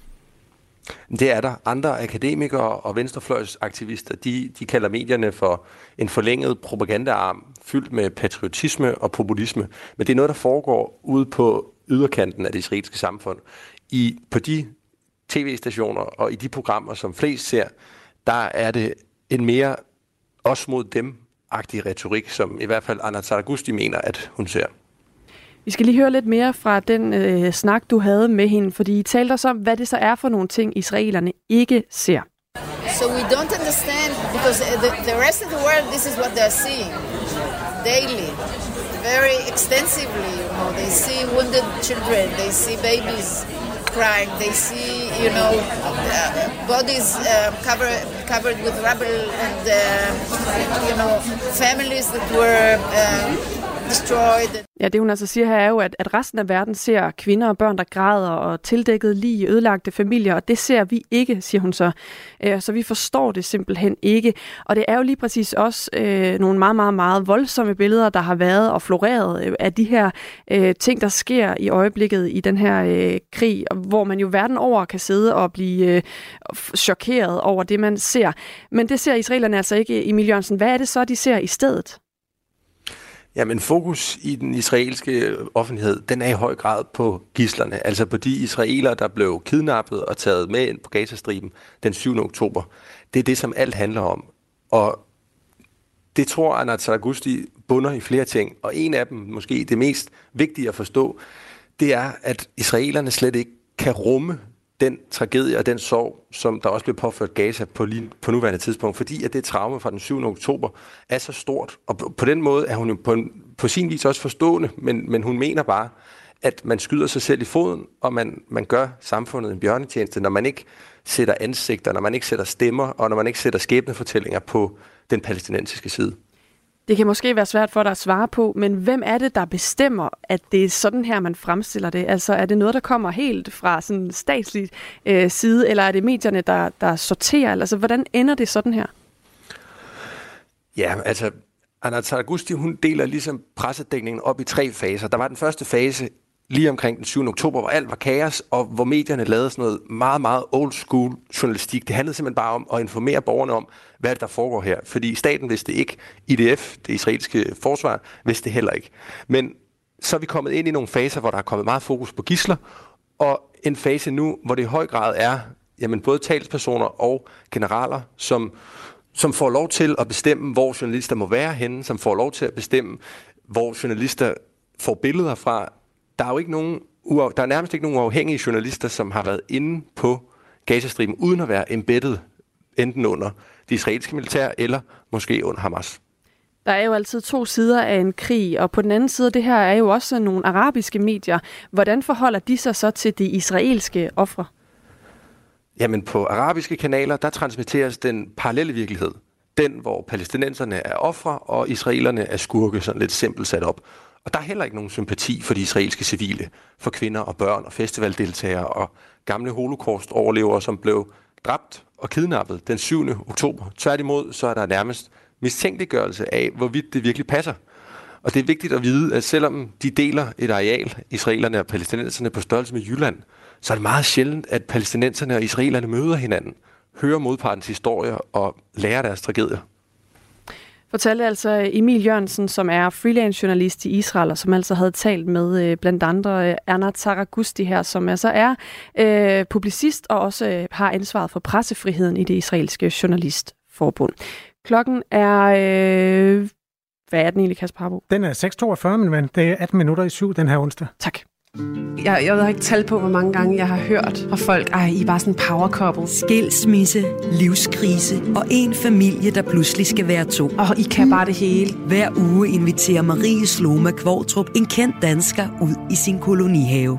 Det er der. Andre akademikere og venstrefløjsaktivister, de, de kalder medierne for en forlænget propagandaarm, fyldt med patriotisme og populisme. Men det er noget, der foregår ude på yderkanten af det israelske samfund. I, på de tv-stationer og i de programmer, som flest ser, der er det en mere os mod dem-agtig retorik, som i hvert fald Anna Saragusti mener, at hun ser. Vi skal lige høre lidt mere fra den øh, snak, du havde med hende, fordi I talte os om, hvad det så er for nogle ting, israelerne ikke ser. So we don't understand, because uh, the, the rest of the world, this is what they're seeing daily, very extensively. You know, they see wounded children, they see babies crying. They see, you know, uh, bodies uh, covered covered with rubble, and uh, you know, families that were uh, destroyed. Ja, det hun altså siger her er jo, at, at resten af verden ser kvinder og børn, der græder og tildækket lige ødelagte familier, og det ser vi ikke, siger hun så. Øh, så vi forstår det simpelthen ikke. Og det er jo lige præcis også øh, nogle meget, meget, meget voldsomme billeder, der har været og floreret øh, af de her øh, ting, der sker i øjeblikket i den her øh, krig, hvor man jo verden over kan sidde og blive øh, chokeret over det, man ser. Men det ser israelerne altså ikke, Emil Jørgensen. Hvad er det så, de ser i stedet? Jamen fokus i den israelske offentlighed, den er i høj grad på gislerne, altså på de israelere, der blev kidnappet og taget med ind på Gazastriben den 7. oktober. Det er det, som alt handler om. Og det tror Anat Saragusti bunder i flere ting, og en af dem, måske det mest vigtige at forstå, det er, at israelerne slet ikke kan rumme den tragedie og den sorg, som der også blev påført Gaza på, lige, på nuværende tidspunkt, fordi at det traume fra den 7. oktober er så stort. Og på, på den måde er hun jo på, en, på sin vis også forstående, men, men hun mener bare, at man skyder sig selv i foden, og man, man gør samfundet en bjørnetjeneste, når man ikke sætter ansigter, når man ikke sætter stemmer, og når man ikke sætter skæbnefortællinger på den palæstinensiske side. Det kan måske være svært for dig at svare på, men hvem er det, der bestemmer, at det er sådan her, man fremstiller det? Altså er det noget, der kommer helt fra sådan statslig øh, side, eller er det medierne, der, der sorterer? Altså hvordan ender det sådan her? Ja, altså Anna Saragusti, hun deler ligesom pressedækningen op i tre faser. Der var den første fase lige omkring den 7. oktober, hvor alt var kaos, og hvor medierne lavede sådan noget meget, meget old school journalistik. Det handlede simpelthen bare om at informere borgerne om, hvad der foregår her. Fordi staten vidste ikke, IDF, det israelske forsvar, vidste det heller ikke. Men så er vi kommet ind i nogle faser, hvor der er kommet meget fokus på gisler, og en fase nu, hvor det i høj grad er jamen, både talspersoner og generaler, som, som får lov til at bestemme, hvor journalister må være henne, som får lov til at bestemme, hvor journalister får billeder fra. Der er jo ikke nogen, der er nærmest ikke nogen uafhængige journalister, som har været inde på Gazastriben, uden at være embedded enten under det israelske militær eller måske under Hamas. Der er jo altid to sider af en krig, og på den anden side, det her er jo også nogle arabiske medier. Hvordan forholder de sig så til de israelske ofre? Jamen på arabiske kanaler, der transmitteres den parallelle virkelighed. Den, hvor palæstinenserne er ofre, og israelerne er skurke, sådan lidt simpelt sat op. Og der er heller ikke nogen sympati for de israelske civile, for kvinder og børn og festivaldeltagere og gamle holocaust-overlevere, som blev dræbt og kidnappet den 7. oktober. Tværtimod så er der nærmest mistænkeliggørelse af, hvorvidt det virkelig passer. Og det er vigtigt at vide, at selvom de deler et areal, israelerne og palæstinenserne på størrelse med Jylland, så er det meget sjældent, at palæstinenserne og israelerne møder hinanden, hører modpartens historier og lærer deres tragedier. Fortalte altså Emil Jørgensen, som er freelance journalist i Israel, og som altså havde talt med øh, blandt andre øh, Erna Taragusti her, som altså er øh, publicist og også øh, har ansvaret for pressefriheden i det israelske journalistforbund. Klokken er... Øh, hvad er den egentlig, Kasper Harbo? Den er 6.42, men det er 18 minutter i syv den her onsdag. Tak. Jeg, jeg ved ikke tal på, hvor mange gange jeg har hørt fra folk, ej, I er bare sådan en power couple. Skilsmisse, livskrise og en familie, der pludselig skal være to. Og I kan bare det hele. Hver uge inviterer Marie Sloma Kvartrup en kendt dansker ud i sin kolonihave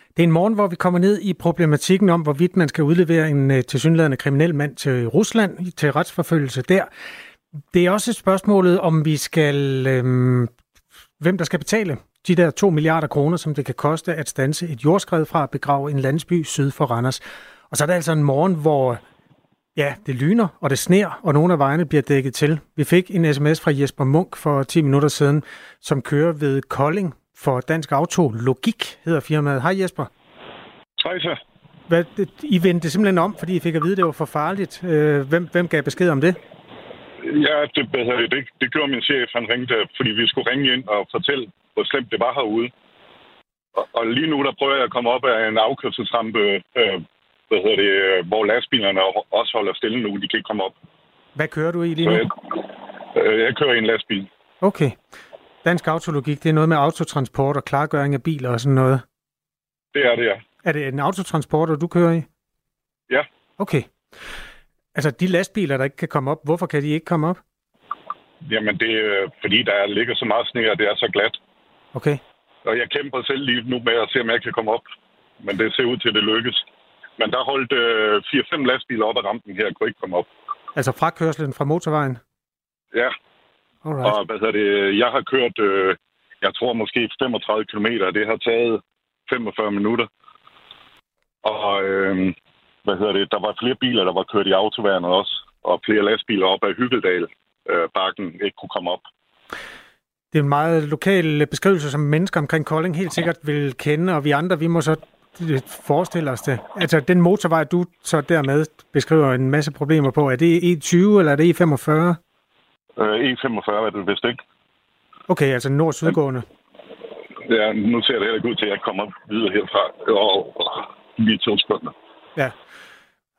Det er en morgen, hvor vi kommer ned i problematikken om, hvorvidt man skal udlevere en øh, tilsyneladende kriminel mand til Rusland til retsforfølgelse der. Det er også et spørgsmål om vi skal, øhm, hvem der skal betale de der 2 milliarder kroner, som det kan koste at stanse et jordskred fra at begrave en landsby syd for Randers. Og så er det altså en morgen, hvor ja, det lyner og det sner, og nogle af vejene bliver dækket til. Vi fik en sms fra Jesper Munk for 10 minutter siden, som kører ved Kolding for Dansk Auto. Logik hedder firmaet. Hej Jesper. Hej så. Hvad, I vendte simpelthen om, fordi I fik at vide, at det var for farligt. Øh, hvem, hvem gav besked om det? Ja, det, det, det, det gjorde min chef. Han ringte, fordi vi skulle ringe ind og fortælle, hvor slemt det var herude. Og, og lige nu, der prøver jeg at komme op af en afkørselsrampe, øh, hvad hedder det, hvor lastbilerne også holder stille nu. De kan ikke komme op. Hvad kører du i lige nu? Jeg, øh, jeg kører i en lastbil. Okay. Dansk autologik, det er noget med autotransport og klargøring af biler og sådan noget? Det er det, ja. Er det en autotransporter, du kører i? Ja. Okay. Altså, de lastbiler, der ikke kan komme op, hvorfor kan de ikke komme op? Jamen, det er fordi, der ligger så meget sne, og det er så glat. Okay. Og jeg kæmper selv lige nu med at se, om jeg kan komme op. Men det ser ud til, at det lykkes. Men der holdt øh, 4-5 lastbiler op ad rampen her, og kunne ikke komme op. Altså fra kørslen fra motorvejen? Ja. Alright. Og hvad hedder det, jeg har kørt, øh, jeg tror måske 35 km, det har taget 45 minutter. Og øh, hvad hedder det, der var flere biler, der var kørt i autoværnet også, og flere lastbiler op ad Hyggeldal øh, bakken ikke kunne komme op. Det er en meget lokal beskrivelse, som mennesker omkring Kolding helt sikkert vil kende, og vi andre, vi må så forestille os det. Altså, den motorvej, du så dermed beskriver en masse problemer på, er det E20 eller er det E45? Øh, E45 er det vist ikke. Okay, altså nord-sydgående. Ja, nu ser det heller ikke ud til, at jeg kommer videre herfra. Og, og lige to sekunder. Ja.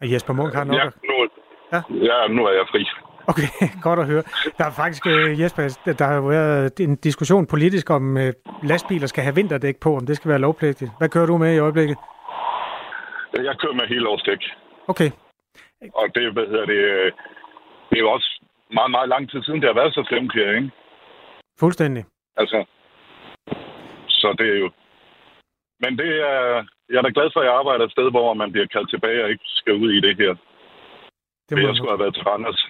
Og Jesper Munk har nok... Ja, nu, ja. ja, nu er jeg fri. Okay, godt at høre. Der er faktisk, øh, Jesper, der har jo været en diskussion politisk om, øh, lastbiler skal have vinterdæk på, om det skal være lovpligtigt. Hvad kører du med i øjeblikket? Jeg kører med hele årsdæk. Okay. Og det, hvad hedder det, øh, det er jo også meget, meget lang tid siden, det har været så her, ikke? Fuldstændig. Altså, så det er jo... Men det er, jeg er da glad for, at jeg arbejder et sted, hvor man bliver kaldt tilbage og ikke skal ud i det her. Det må jeg skulle have været til Randers.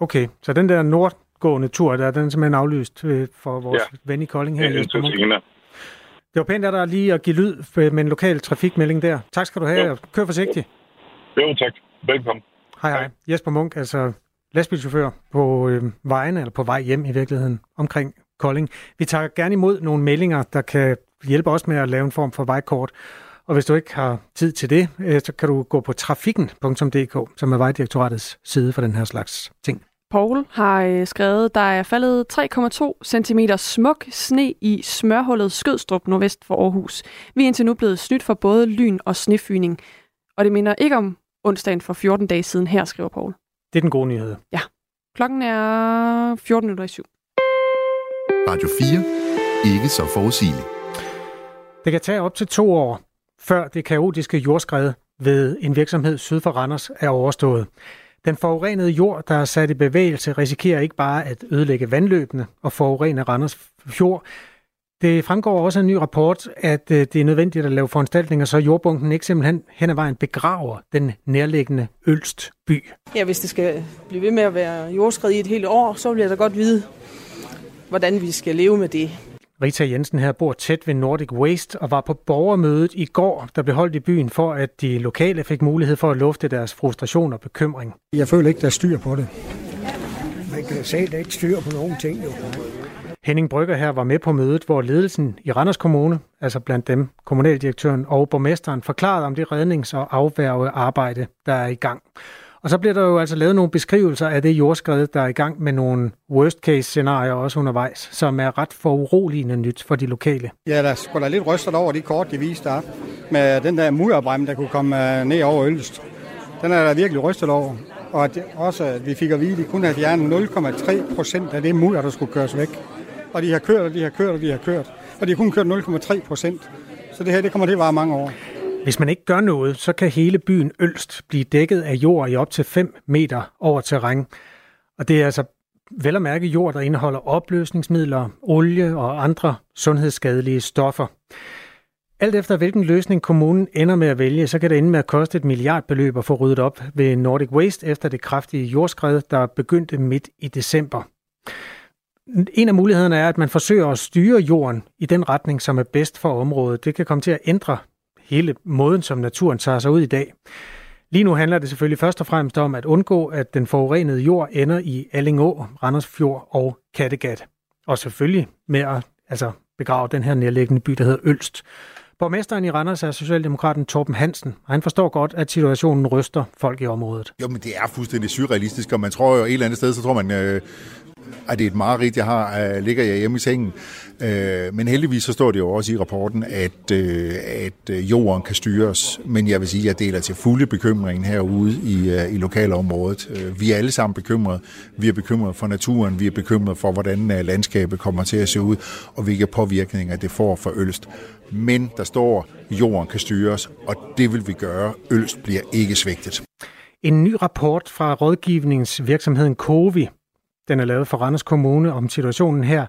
Okay, så den der nordgående tur, der, den er simpelthen aflyst øh, for vores ja. ven i Kolding her. Ja, det det var pænt af dig lige at give lyd med en lokal trafikmelding der. Tak skal du have, jo. og kør forsigtigt. Jo, tak. Velkommen. Hej, hej. Jesper Munk, altså lastbilchauffør på øh, vejen, eller på vej hjem i virkeligheden, omkring Kolding. Vi tager gerne imod nogle meldinger, der kan hjælpe os med at lave en form for vejkort. Og hvis du ikke har tid til det, øh, så kan du gå på trafikken.dk, som er Vejdirektoratets side for den her slags ting. Paul har øh, skrevet, der er faldet 3,2 cm smuk sne i smørhullet Skødstrup nordvest for Aarhus. Vi er indtil nu blevet snydt for både lyn og snefyning. Og det minder ikke om onsdagen for 14 dage siden her, skriver Paul. Det er den gode nyhed. Ja. Klokken er 14 minutter i syv. Radio 4. Ikke så forudsigeligt. Det kan tage op til to år, før det kaotiske jordskred ved en virksomhed syd for Randers er overstået. Den forurenede jord, der er sat i bevægelse, risikerer ikke bare at ødelægge vandløbene og forurene Randers Fjord. Det fremgår også af en ny rapport, at øh, det er nødvendigt at lave foranstaltninger, så jordbunken ikke simpelthen hen ad vejen begraver den nærliggende Ølst by. Ja, hvis det skal blive ved med at være jordskred i et helt år, så vil jeg da godt vide, hvordan vi skal leve med det. Rita Jensen her bor tæt ved Nordic Waste og var på borgermødet i går, der blev holdt i byen for, at de lokale fik mulighed for at lufte deres frustration og bekymring. Jeg føler ikke, der er styr på det. Man kan selv ikke styr på nogen ting. Jo. Henning Brygger her var med på mødet, hvor ledelsen i Randers Kommune, altså blandt dem kommunaldirektøren og borgmesteren, forklarede om det rednings- og afværge arbejde, der er i gang. Og så bliver der jo altså lavet nogle beskrivelser af det jordskred, der er i gang med nogle worst case scenarier også undervejs, som er ret foruroligende nyt for de lokale. Ja, der skulle da lidt rystet over de kort, de viste der med den der murbrem, der kunne komme øh, ned over Ølst. Den er der virkelig rystet over. Og at også, at vi fik at vide, at de kun havde fjernet 0,3 procent af det mur, der skulle køres væk. Og de har kørt, og de har kørt, og de har kørt. Og de har kun kørt 0,3 procent. Så det her, det kommer til at vare mange år. Hvis man ikke gør noget, så kan hele byen Ølst blive dækket af jord i op til 5 meter over terræn. Og det er altså vel at mærke jord, der indeholder opløsningsmidler, olie og andre sundhedsskadelige stoffer. Alt efter hvilken løsning kommunen ender med at vælge, så kan det ende med at koste et milliardbeløb at få ryddet op ved Nordic Waste efter det kraftige jordskred, der begyndte midt i december. En af mulighederne er, at man forsøger at styre jorden i den retning, som er bedst for området. Det kan komme til at ændre hele måden, som naturen tager sig ud i dag. Lige nu handler det selvfølgelig først og fremmest om at undgå, at den forurenede jord ender i Allingå, Randersfjord og Kattegat. Og selvfølgelig med at altså, begrave den her nærliggende by, der hedder Ølst. Borgmesteren i Randers er Socialdemokraten Torben Hansen, og han forstår godt, at situationen ryster folk i området. Jo, men det er fuldstændig surrealistisk, og man tror jo et eller andet sted, så tror man, øh, at det er et mareridt, jeg har, øh, ligger jeg hjemme i sengen. Øh, men heldigvis så står det jo også i rapporten, at, øh, at jorden kan styres. Men jeg vil sige, at jeg deler til fulde bekymringen herude i, i lokalområdet. Vi er alle sammen bekymrede. Vi er bekymrede for naturen, vi er bekymrede for, hvordan landskabet kommer til at se ud, og hvilke påvirkninger det får for Ølst. Men der står, at jorden kan styres, og det vil vi gøre. Ølst bliver ikke svigtet. En ny rapport fra rådgivningsvirksomheden Covi, den er lavet for Randers Kommune om situationen her,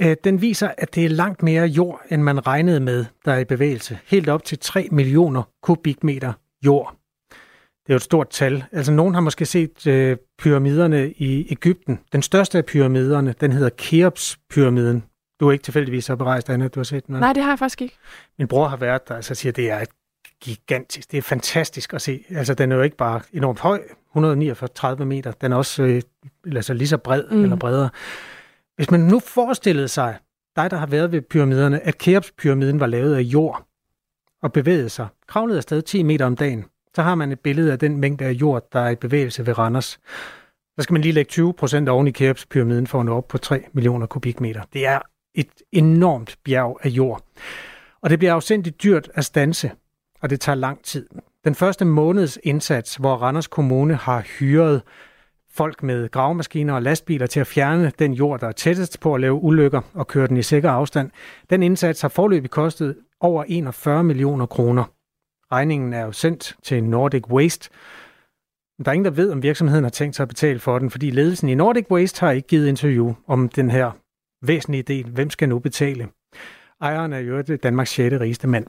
Øh, den viser, at det er langt mere jord, end man regnede med, der er i bevægelse. Helt op til 3 millioner kubikmeter jord. Det er jo et stort tal. Altså, nogen har måske set øh, pyramiderne i Ægypten. Den største af pyramiderne, den hedder Keops-pyramiden. Du er ikke tilfældigvis så berejst, Anna, du har set den? Nej, det har jeg faktisk ikke. Min bror har været der, altså siger, det er et gigantisk. Det er fantastisk at se. Altså, den er jo ikke bare enormt høj, 139 meter. Den er også øh, altså lige så bred mm. eller bredere. Hvis man nu forestillede sig, dig der har været ved pyramiderne, at Keops-pyramiden var lavet af jord og bevægede sig, kravlede afsted 10 meter om dagen, så har man et billede af den mængde af jord, der er i bevægelse ved Randers. Så skal man lige lægge 20 procent oven i Keops-pyramiden for at nå op på 3 millioner kubikmeter. Det er et enormt bjerg af jord. Og det bliver afsendigt dyrt at stanse, og det tager lang tid. Den første måneds indsats, hvor Randers Kommune har hyret folk med gravemaskiner og lastbiler til at fjerne den jord, der er tættest på at lave ulykker og køre den i sikker afstand, den indsats har forløbig kostet over 41 millioner kroner. Regningen er jo sendt til Nordic Waste. Men der er ingen, der ved, om virksomheden har tænkt sig at betale for den, fordi ledelsen i Nordic Waste har ikke givet interview om den her væsentlige del. Hvem skal nu betale? Ejeren er jo Danmarks 6. rigeste mand.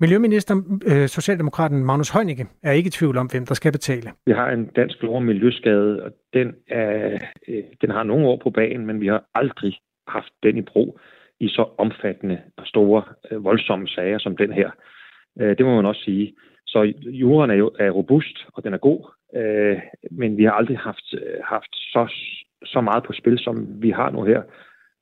Miljøminister, øh, Socialdemokraten Magnus Heunicke, er ikke i tvivl om, hvem der skal betale. Vi har en dansk lov om miljøskade, og den, er, øh, den har nogle år på banen, men vi har aldrig haft den i brug i så omfattende og store, øh, voldsomme sager som den her. Øh, det må man også sige. Så jorden er jo er robust, og den er god, øh, men vi har aldrig haft, øh, haft så, så meget på spil, som vi har nu her.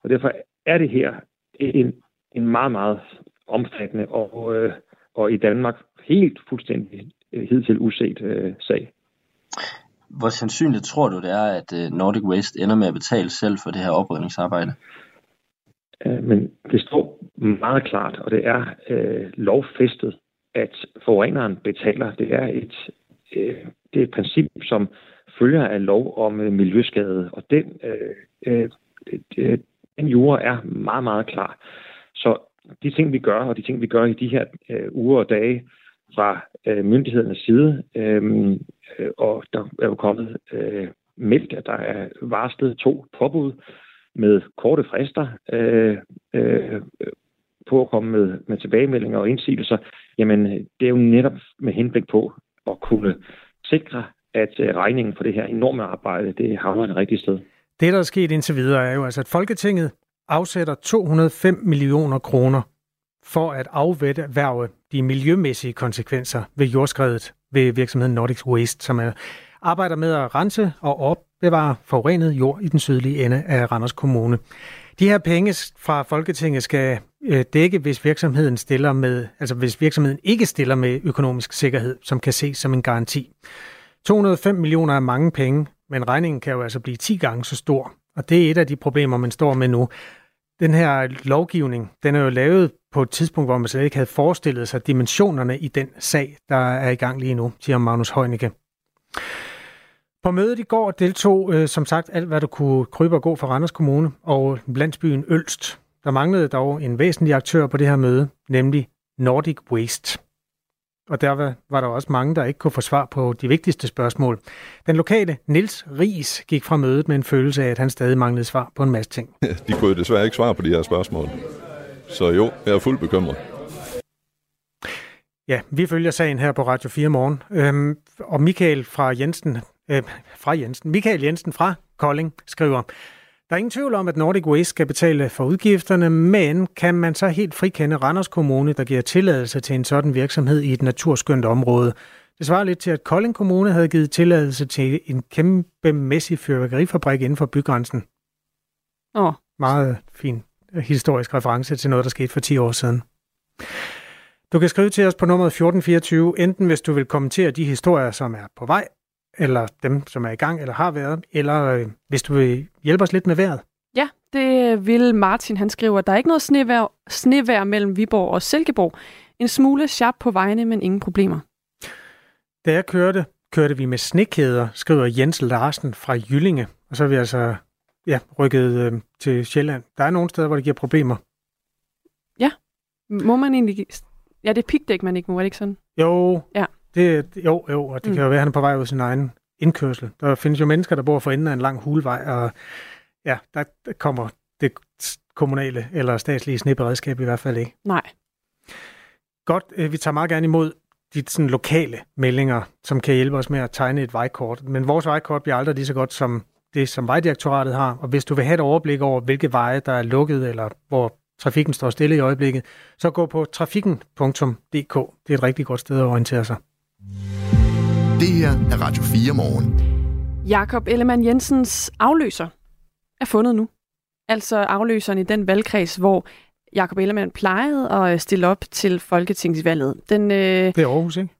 Og derfor er det her en, en meget, meget omfattende og, øh, og i Danmark helt fuldstændig øh, hidtil uset øh, sag. Hvor sandsynligt tror du det er, at øh, Nordic Waste ender med at betale selv for det her oprydningsarbejde? Men det står meget klart, og det er øh, lovfæstet, at forureneren betaler. Det er et, øh, det er et princip, som følger af lov om øh, miljøskade, og den, øh, øh, den jure er meget, meget klar. Så de ting, vi gør, og de ting, vi gør i de her øh, uger og dage fra øh, myndighedernes side, øhm, øh, og der er jo kommet øh, meldt, at der er varslet to påbud med korte frister øh, øh, på at komme med, med tilbagemeldinger og indsigelser, jamen det er jo netop med henblik på at kunne sikre, at øh, regningen for det her enorme arbejde, det havner det rigtige sted. Det, der er sket indtil videre, er jo altså, at Folketinget afsætter 205 millioner kroner for at afværge de miljømæssige konsekvenser ved jordskredet ved virksomheden Nordic Waste, som er, arbejder med at rense og opbevare forurenet jord i den sydlige ende af Randers Kommune. De her penge fra Folketinget skal øh, dække, hvis virksomheden stiller med, altså hvis virksomheden ikke stiller med økonomisk sikkerhed, som kan ses som en garanti. 205 millioner er mange penge, men regningen kan jo altså blive 10 gange så stor. Og det er et af de problemer, man står med nu. Den her lovgivning, den er jo lavet på et tidspunkt, hvor man slet ikke havde forestillet sig dimensionerne i den sag, der er i gang lige nu, siger Magnus Heunicke. På mødet i går deltog, øh, som sagt, alt hvad du kunne krybe og gå for Randers Kommune og landsbyen Ølst. Der manglede dog en væsentlig aktør på det her møde, nemlig Nordic Waste. Og der var, var der også mange, der ikke kunne få svar på de vigtigste spørgsmål. Den lokale Nils Ries gik fra mødet med en følelse af, at han stadig manglede svar på en masse ting. De kunne desværre ikke svare på de her spørgsmål. Så jo, jeg er fuldt bekymret. Ja, vi følger sagen her på Radio 4 morgen. Øhm, og Michael fra Jensen, øh, fra Jensen, Michael Jensen fra Kolding skriver, der er ingen tvivl om, at Nordic Waste skal betale for udgifterne, men kan man så helt frikende Randers Kommune, der giver tilladelse til en sådan virksomhed i et naturskønt område? Det svarer lidt til, at Kolding Kommune havde givet tilladelse til en kæmpemæssig fyrværkerifabrik inden for bygrænsen. Åh. Oh. Meget fin historisk reference til noget, der skete for 10 år siden. Du kan skrive til os på nummeret 1424, enten hvis du vil kommentere de historier, som er på vej, eller dem, som er i gang eller har været, eller øh, hvis du vil hjælpe os lidt med vejret. Ja, det vil Martin. Han skriver, at der er ikke noget snevær, snevær mellem Viborg og Silkeborg. En smule sharp på vejene, men ingen problemer. Da jeg kørte, kørte vi med snekæder, skriver Jens Larsen fra Jyllinge. Og så er vi altså ja, rykket øh, til Sjælland. Der er nogle steder, hvor det giver problemer. Ja, må man egentlig... Ja, det er pigdæk, man ikke må, er det ikke sådan? Jo, ja. Det, jo, jo, og det mm. kan jo være, at han er på vej ud sin egen indkørsel. Der findes jo mennesker, der bor for enden af en lang hulvej, og ja, der kommer det kommunale eller statslige sneberedskab i hvert fald ikke. Nej. Godt, øh, vi tager meget gerne imod de sådan, lokale meldinger, som kan hjælpe os med at tegne et vejkort. Men vores vejkort bliver aldrig lige så godt som det, som Vejdirektoratet har. Og hvis du vil have et overblik over, hvilke veje, der er lukket, eller hvor trafikken står stille i øjeblikket, så gå på trafikken.dk. Det er et rigtig godt sted at orientere sig. Det her er Radio 4 morgen. Jakob Ellemann Jensens afløser er fundet nu. Altså afløseren i den valgkreds, hvor Jakob Ellemann plejede at stille op til Folketingsvalget. Den, øh... Det er Aarhus, ikke?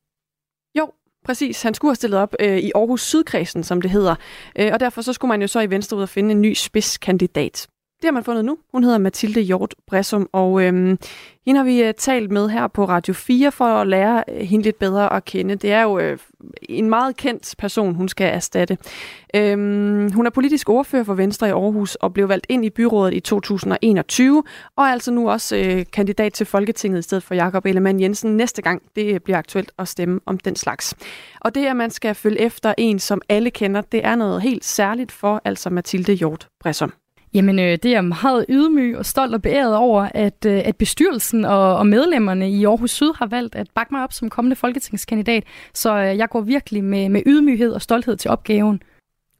Jo, præcis. Han skulle have stillet op øh, i Aarhus Sydkredsen, som det hedder. Øh, og derfor så skulle man jo så i Venstre ud og finde en ny spidskandidat. Det har man fundet nu. Hun hedder Mathilde Hjort Bressum, og øhm, hende har vi øh, talt med her på Radio 4 for at lære uh, hende lidt bedre at kende. Det er jo øh, en meget kendt person, hun skal erstatte. Øhm, hun er politisk ordfører for Venstre i Aarhus og blev valgt ind i byrådet i 2021, og er altså nu også øh, kandidat til Folketinget i stedet for Jakob Ellemann Jensen næste gang. Det øh, bliver aktuelt at stemme om den slags. Og det, at man skal følge efter en, som alle kender, det er noget helt særligt for altså Mathilde Hjort Bressum. Jamen, øh, det er jeg meget ydmyg og stolt og beæret over, at, øh, at bestyrelsen og, og medlemmerne i Aarhus Syd har valgt at bakke mig op som kommende folketingskandidat. Så øh, jeg går virkelig med, med ydmyghed og stolthed til opgaven.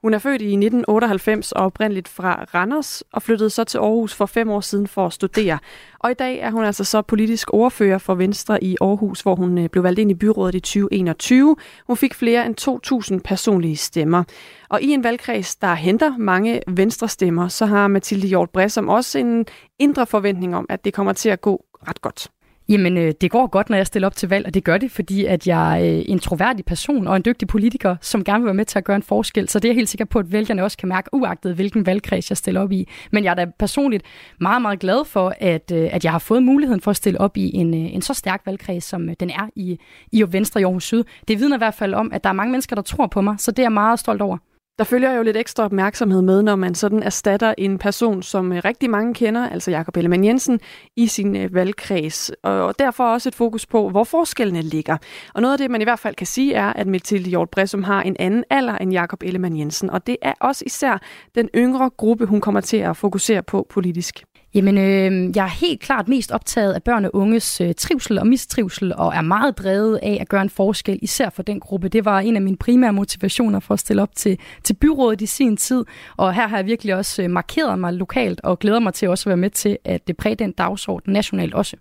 Hun er født i 1998 og oprindeligt fra Randers og flyttede så til Aarhus for fem år siden for at studere. Og i dag er hun altså så politisk ordfører for Venstre i Aarhus, hvor hun øh, blev valgt ind i byrådet i 2021. Hun fik flere end 2.000 personlige stemmer. Og i en valgkreds, der henter mange venstre stemmer, så har Mathilde Hjort Bressom også en indre forventning om, at det kommer til at gå ret godt. Jamen, øh, det går godt, når jeg stiller op til valg, og det gør det, fordi at jeg er en troværdig person og en dygtig politiker, som gerne vil være med til at gøre en forskel. Så det er jeg helt sikker på, at vælgerne også kan mærke, uagtet hvilken valgkreds jeg stiller op i. Men jeg er da personligt meget, meget glad for, at, øh, at jeg har fået muligheden for at stille op i en, øh, en så stærk valgkreds, som øh, den er i, i Venstre i Aarhus Syd. Det vidner i hvert fald om, at der er mange mennesker, der tror på mig, så det er jeg meget stolt over. Der følger jo lidt ekstra opmærksomhed med, når man sådan erstatter en person, som øh, rigtig mange kender, altså Jakob Ellemann Jensen, i sin øh, valgkreds. Og derfor også et fokus på, hvor forskellene ligger. Og noget af det, man i hvert fald kan sige, er, at Mathilde Hjort Bressum har en anden alder end Jakob Ellemann Jensen. Og det er også især den yngre gruppe, hun kommer til at fokusere på politisk. Jamen, øh, jeg er helt klart mest optaget af børn og unges øh, trivsel og mistrivsel, og er meget drevet af at gøre en forskel, især for den gruppe. Det var en af mine primære motivationer for at stille op til, til byrådet i sin tid, og her har jeg virkelig også øh, markeret mig lokalt, og glæder mig til også at være med til at øh, præge den dagsorden nationalt også.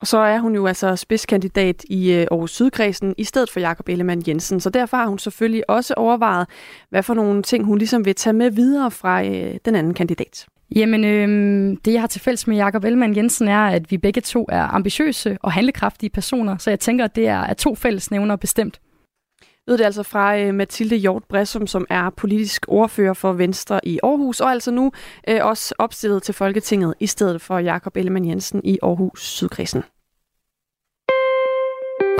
Og så er hun jo altså spidskandidat i øh, Aarhus Sydkredsen i stedet for Jakob Ellemann Jensen. Så derfor har hun selvfølgelig også overvejet, hvad for nogle ting hun ligesom vil tage med videre fra øh, den anden kandidat. Jamen, øh, det jeg har til fælles med Jakob Ellemann Jensen er, at vi begge to er ambitiøse og handlekraftige personer, så jeg tænker, at det er, er to fællesnævner bestemt. Lød det altså fra øh, Mathilde Hjort Bressum, som er politisk ordfører for Venstre i Aarhus, og altså nu øh, også opstillet til Folketinget i stedet for Jakob Ellemann Jensen i Aarhus Sydkrisen.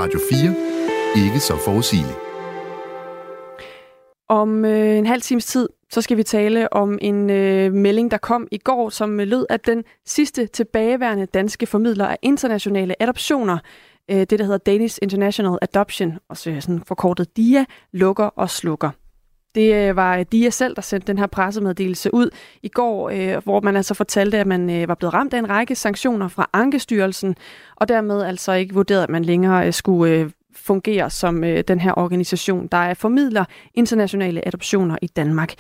Radio 4. Ikke så forudsigeligt. Om øh, en halv times tid, så skal vi tale om en øh, melding, der kom i går, som lød, at den sidste tilbageværende danske formidler af internationale adoptioner, øh, det der hedder Danish International Adoption, og så sådan forkortet DIA, lukker og slukker. Det øh, var DIA selv, der sendte den her pressemeddelelse ud i går, øh, hvor man altså fortalte, at man øh, var blevet ramt af en række sanktioner fra Ankestyrelsen, og dermed altså ikke vurderet, at man længere skulle fungerer som øh, den her organisation, der er formidler internationale adoptioner i Danmark.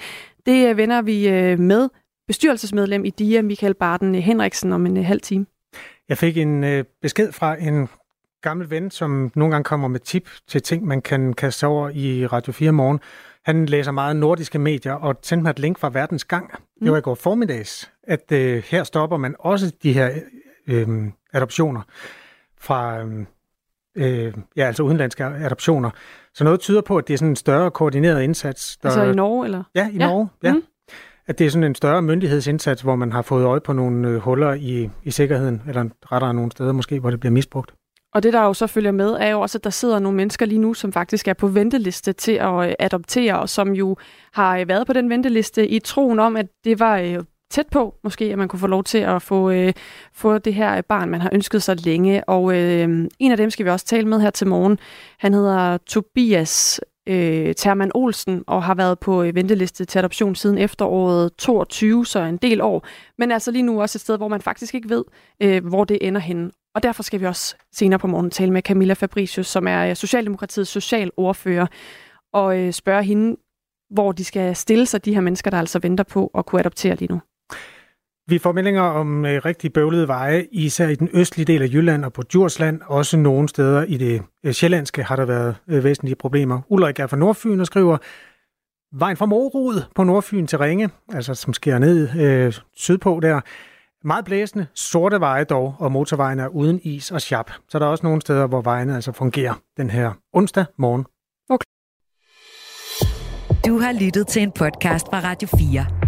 Det øh, vender vi øh, med bestyrelsesmedlem i DIA, Michael Barden Henriksen, om en øh, halv time. Jeg fik en øh, besked fra en gammel ven, som nogle gange kommer med tip til ting, man kan kaste over i Radio 4 morgen. Han læser meget nordiske medier og sendte mig et link fra Verdens Gang. Mm. Det var i går formiddags, at øh, her stopper man også de her øh, adoptioner fra øh, øh, ja, altså udenlandske adoptioner. Så noget tyder på, at det er sådan en større koordineret indsats. Der, altså i Norge, eller? Ja, i ja. Norge, ja. Mm. At det er sådan en større myndighedsindsats, hvor man har fået øje på nogle øh, huller i, i sikkerheden, eller rettere nogle steder måske, hvor det bliver misbrugt. Og det, der jo så følger med, er jo også, at der sidder nogle mennesker lige nu, som faktisk er på venteliste til at øh, adoptere, og som jo har været på den venteliste i troen om, at det var øh, tæt på, måske, at man kunne få lov til at få, øh, få det her øh, barn, man har ønsket sig længe. Og øh, en af dem skal vi også tale med her til morgen. Han hedder Tobias øh, Terman Olsen og har været på øh, venteliste til adoption siden efteråret 22, så en del år. Men altså lige nu også et sted, hvor man faktisk ikke ved, øh, hvor det ender henne. Og derfor skal vi også senere på morgen tale med Camilla Fabricius, som er øh, Socialdemokratiets socialordfører, og øh, spørge hende, hvor de skal stille sig, de her mennesker, der altså venter på at kunne adoptere lige nu. Vi får meldinger om øh, rigtig bøvlede veje, især i den østlige del af Jylland og på Djursland. Også nogle steder i det øh, sjællandske har der været øh, væsentlige problemer. Ulrik er fra Nordfyn og skriver, vejen fra Morud på Nordfyn til Ringe, altså som sker ned øh, sydpå der, meget blæsende, sorte veje dog, og motorvejen er uden is og sjap. Så der er også nogle steder, hvor vejene altså fungerer den her onsdag morgen. Okay. Du har lyttet til en podcast fra Radio 4.